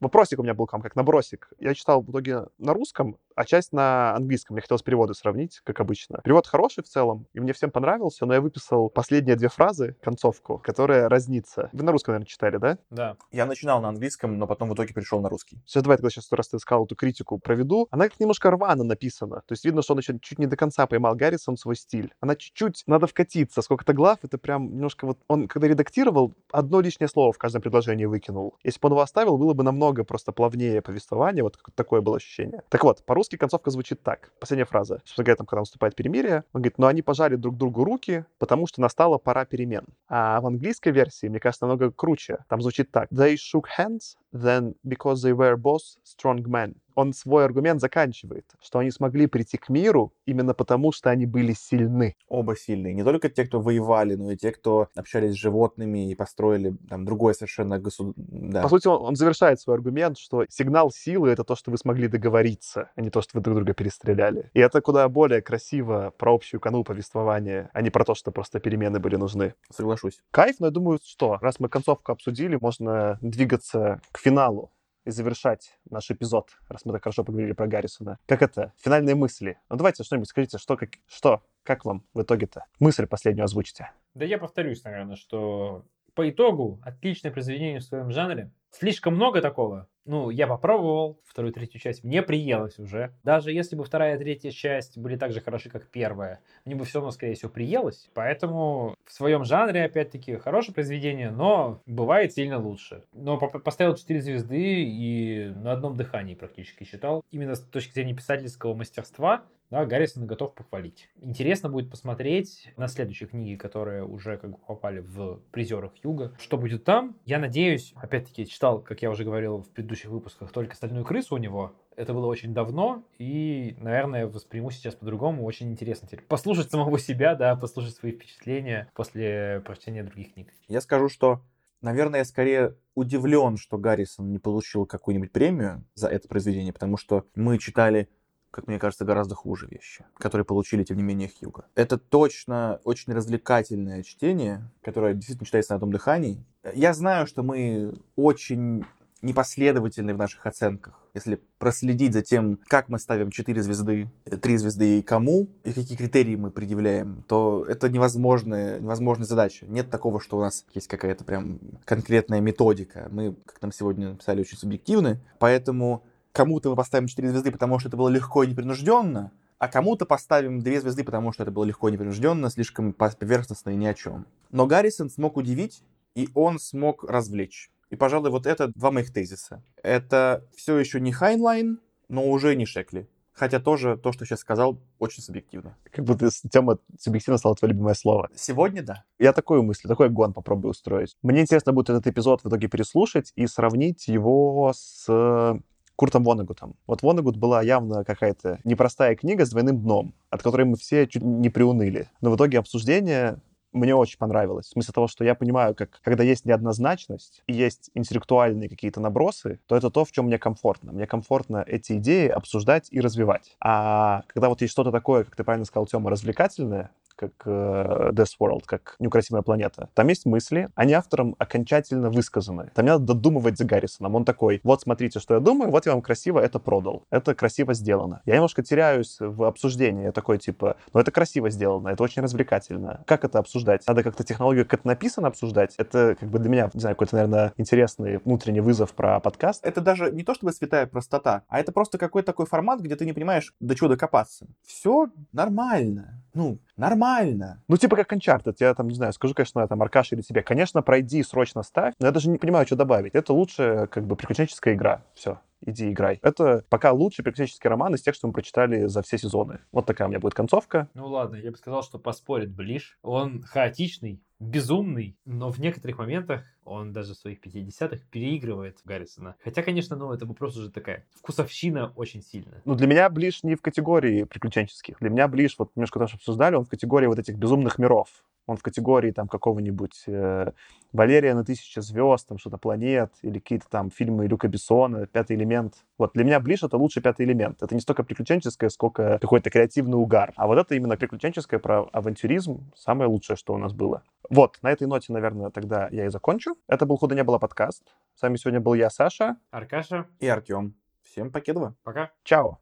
Вопросик у меня был как набросик. Я читал в итоге на русском, а часть на английском. Мне хотелось переводы сравнить, как обычно. Перевод хороший в целом, и мне всем понравился, но я выписал последние две фразы, концовку, которая разнится. Вы на русском, наверное, читали, да? Да. Я начинал на английском, но потом в итоге перешел на русский. Сейчас давай тогда сейчас, раз ты сказал эту критику, проведу. Она как немножко рвано написана. То есть видно, что он еще чуть не до конца поймал Гаррисон свой стиль. Она чуть-чуть, надо вкатиться. Сколько-то глав, это прям немножко вот... Он, когда редактировал, одно лишнее слово в каждом предложении выкинул. Если бы он его оставил, было бы намного просто плавнее повествование. Вот такое было ощущение. Так вот, по-русски концовка звучит так. Последняя фраза. Говорит, там, когда наступает перемирие, он говорит, но они пожали друг другу руки, потому что настала пора перемен. А в английской версии, мне кажется, намного круче. Там звучит так. They shook hands, then because they were both strong men он свой аргумент заканчивает, что они смогли прийти к миру именно потому, что они были сильны. Оба сильные. Не только те, кто воевали, но и те, кто общались с животными и построили там другое совершенно государство. Да. По сути, он, он завершает свой аргумент, что сигнал силы — это то, что вы смогли договориться, а не то, что вы друг друга перестреляли. И это куда более красиво про общую кану повествования, а не про то, что просто перемены были нужны. Соглашусь. Кайф, но я думаю, что раз мы концовку обсудили, можно двигаться к финалу и завершать наш эпизод, раз мы так хорошо поговорили про Гаррисона. Как это? Финальные мысли. Ну давайте что-нибудь скажите, что, как, что, как вам в итоге-то? Мысль последнюю озвучите. Да я повторюсь, наверное, что по итогу отличное произведение в своем жанре. Слишком много такого, Ну, я попробовал вторую, третью часть, мне приелось уже. Даже если бы вторая третья часть были так же хороши, как первая, мне бы все равно, скорее всего, приелось. Поэтому в своем жанре, опять-таки, хорошее произведение, но бывает сильно лучше. Но поставил 4 звезды и на одном дыхании практически считал. Именно с точки зрения писательского мастерства да, Гаррисон готов похвалить. Интересно будет посмотреть на следующие книги, которые уже как бы попали в призерах Юга. Что будет там? Я надеюсь, опять-таки, читал, как я уже говорил в предыдущих выпусках, только «Стальную крысу» у него. Это было очень давно, и, наверное, восприму сейчас по-другому. Очень интересно теперь послушать самого себя, да, послушать свои впечатления после прочтения других книг. Я скажу, что Наверное, я скорее удивлен, что Гаррисон не получил какую-нибудь премию за это произведение, потому что мы читали как мне кажется, гораздо хуже вещи, которые получили, тем не менее, Хьюга. Это точно очень развлекательное чтение, которое действительно читается на одном дыхании. Я знаю, что мы очень непоследовательны в наших оценках. Если проследить за тем, как мы ставим 4 звезды, 3 звезды и кому, и какие критерии мы предъявляем, то это невозможная, невозможная задача. Нет такого, что у нас есть какая-то прям конкретная методика. Мы, как нам сегодня написали, очень субъективны, поэтому кому-то мы поставим 4 звезды, потому что это было легко и непринужденно, а кому-то поставим 2 звезды, потому что это было легко и непринужденно, слишком поверхностно и ни о чем. Но Гаррисон смог удивить, и он смог развлечь. И, пожалуй, вот это два моих тезиса. Это все еще не Хайнлайн, но уже не Шекли. Хотя тоже то, что сейчас сказал, очень субъективно. Как будто тема субъективно стало твое любимое слово. Сегодня да. Я такую мысль, такой гон попробую устроить. Мне интересно будет этот эпизод в итоге переслушать и сравнить его с Куртом Вонегутом. Вот Вонегут была явно какая-то непростая книга с двойным дном, от которой мы все чуть не приуныли. Но в итоге обсуждение мне очень понравилось. В смысле того, что я понимаю, как, когда есть неоднозначность и есть интеллектуальные какие-то набросы, то это то, в чем мне комфортно. Мне комфортно эти идеи обсуждать и развивать. А когда вот есть что-то такое, как ты правильно сказал, Тёма, развлекательное, как э, Death World, как неукрасимая планета. Там есть мысли, они автором окончательно высказаны. Там не надо додумывать за Гаррисоном. Он такой, вот смотрите, что я думаю, вот я вам красиво это продал. Это красиво сделано. Я немножко теряюсь в обсуждении. Я такой, типа, ну это красиво сделано, это очень развлекательно. Как это обсуждать? Надо как-то технологию, как написано, обсуждать. Это как бы для меня, не знаю, какой-то, наверное, интересный внутренний вызов про подкаст. Это даже не то чтобы святая простота, а это просто какой-то такой формат, где ты не понимаешь, до чего докопаться. Все нормально. Ну, нормально. Ну, типа как Uncharted. Я там, не знаю, скажу, конечно, там, Аркаш или тебе, конечно, пройди, срочно ставь, но я даже не понимаю, что добавить. Это лучше, как бы, приключенческая игра. Все иди играй. Это пока лучший приключенческий роман из тех, что мы прочитали за все сезоны. Вот такая у меня будет концовка. Ну ладно, я бы сказал, что поспорит Блиш. Он хаотичный, безумный, но в некоторых моментах он даже в своих 50-х переигрывает Гаррисона. Хотя, конечно, ну, это бы просто уже такая вкусовщина очень сильная. Ну, для меня Блиш не в категории приключенческих. Для меня Блиш, вот немножко тоже обсуждали, он в категории вот этих безумных миров. Он в категории там какого-нибудь э, Валерия на тысяча звезд, там что-то планет, или какие-то там фильмы Люка Бессона, Пятый элемент. Вот для меня Блиш это лучший пятый элемент. Это не столько приключенческое, сколько какой-то креативный угар. А вот это именно приключенческое про авантюризм, самое лучшее, что у нас было. Вот, на этой ноте, наверное, тогда я и закончу. Это был «Худо не было» подкаст. С вами сегодня был я, Саша. Аркаша. И Артем. Всем покедова. Пока. Чао.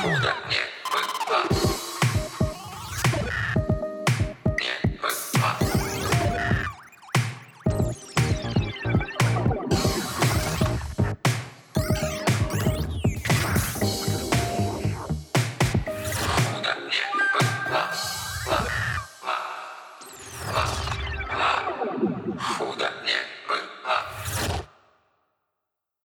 Худо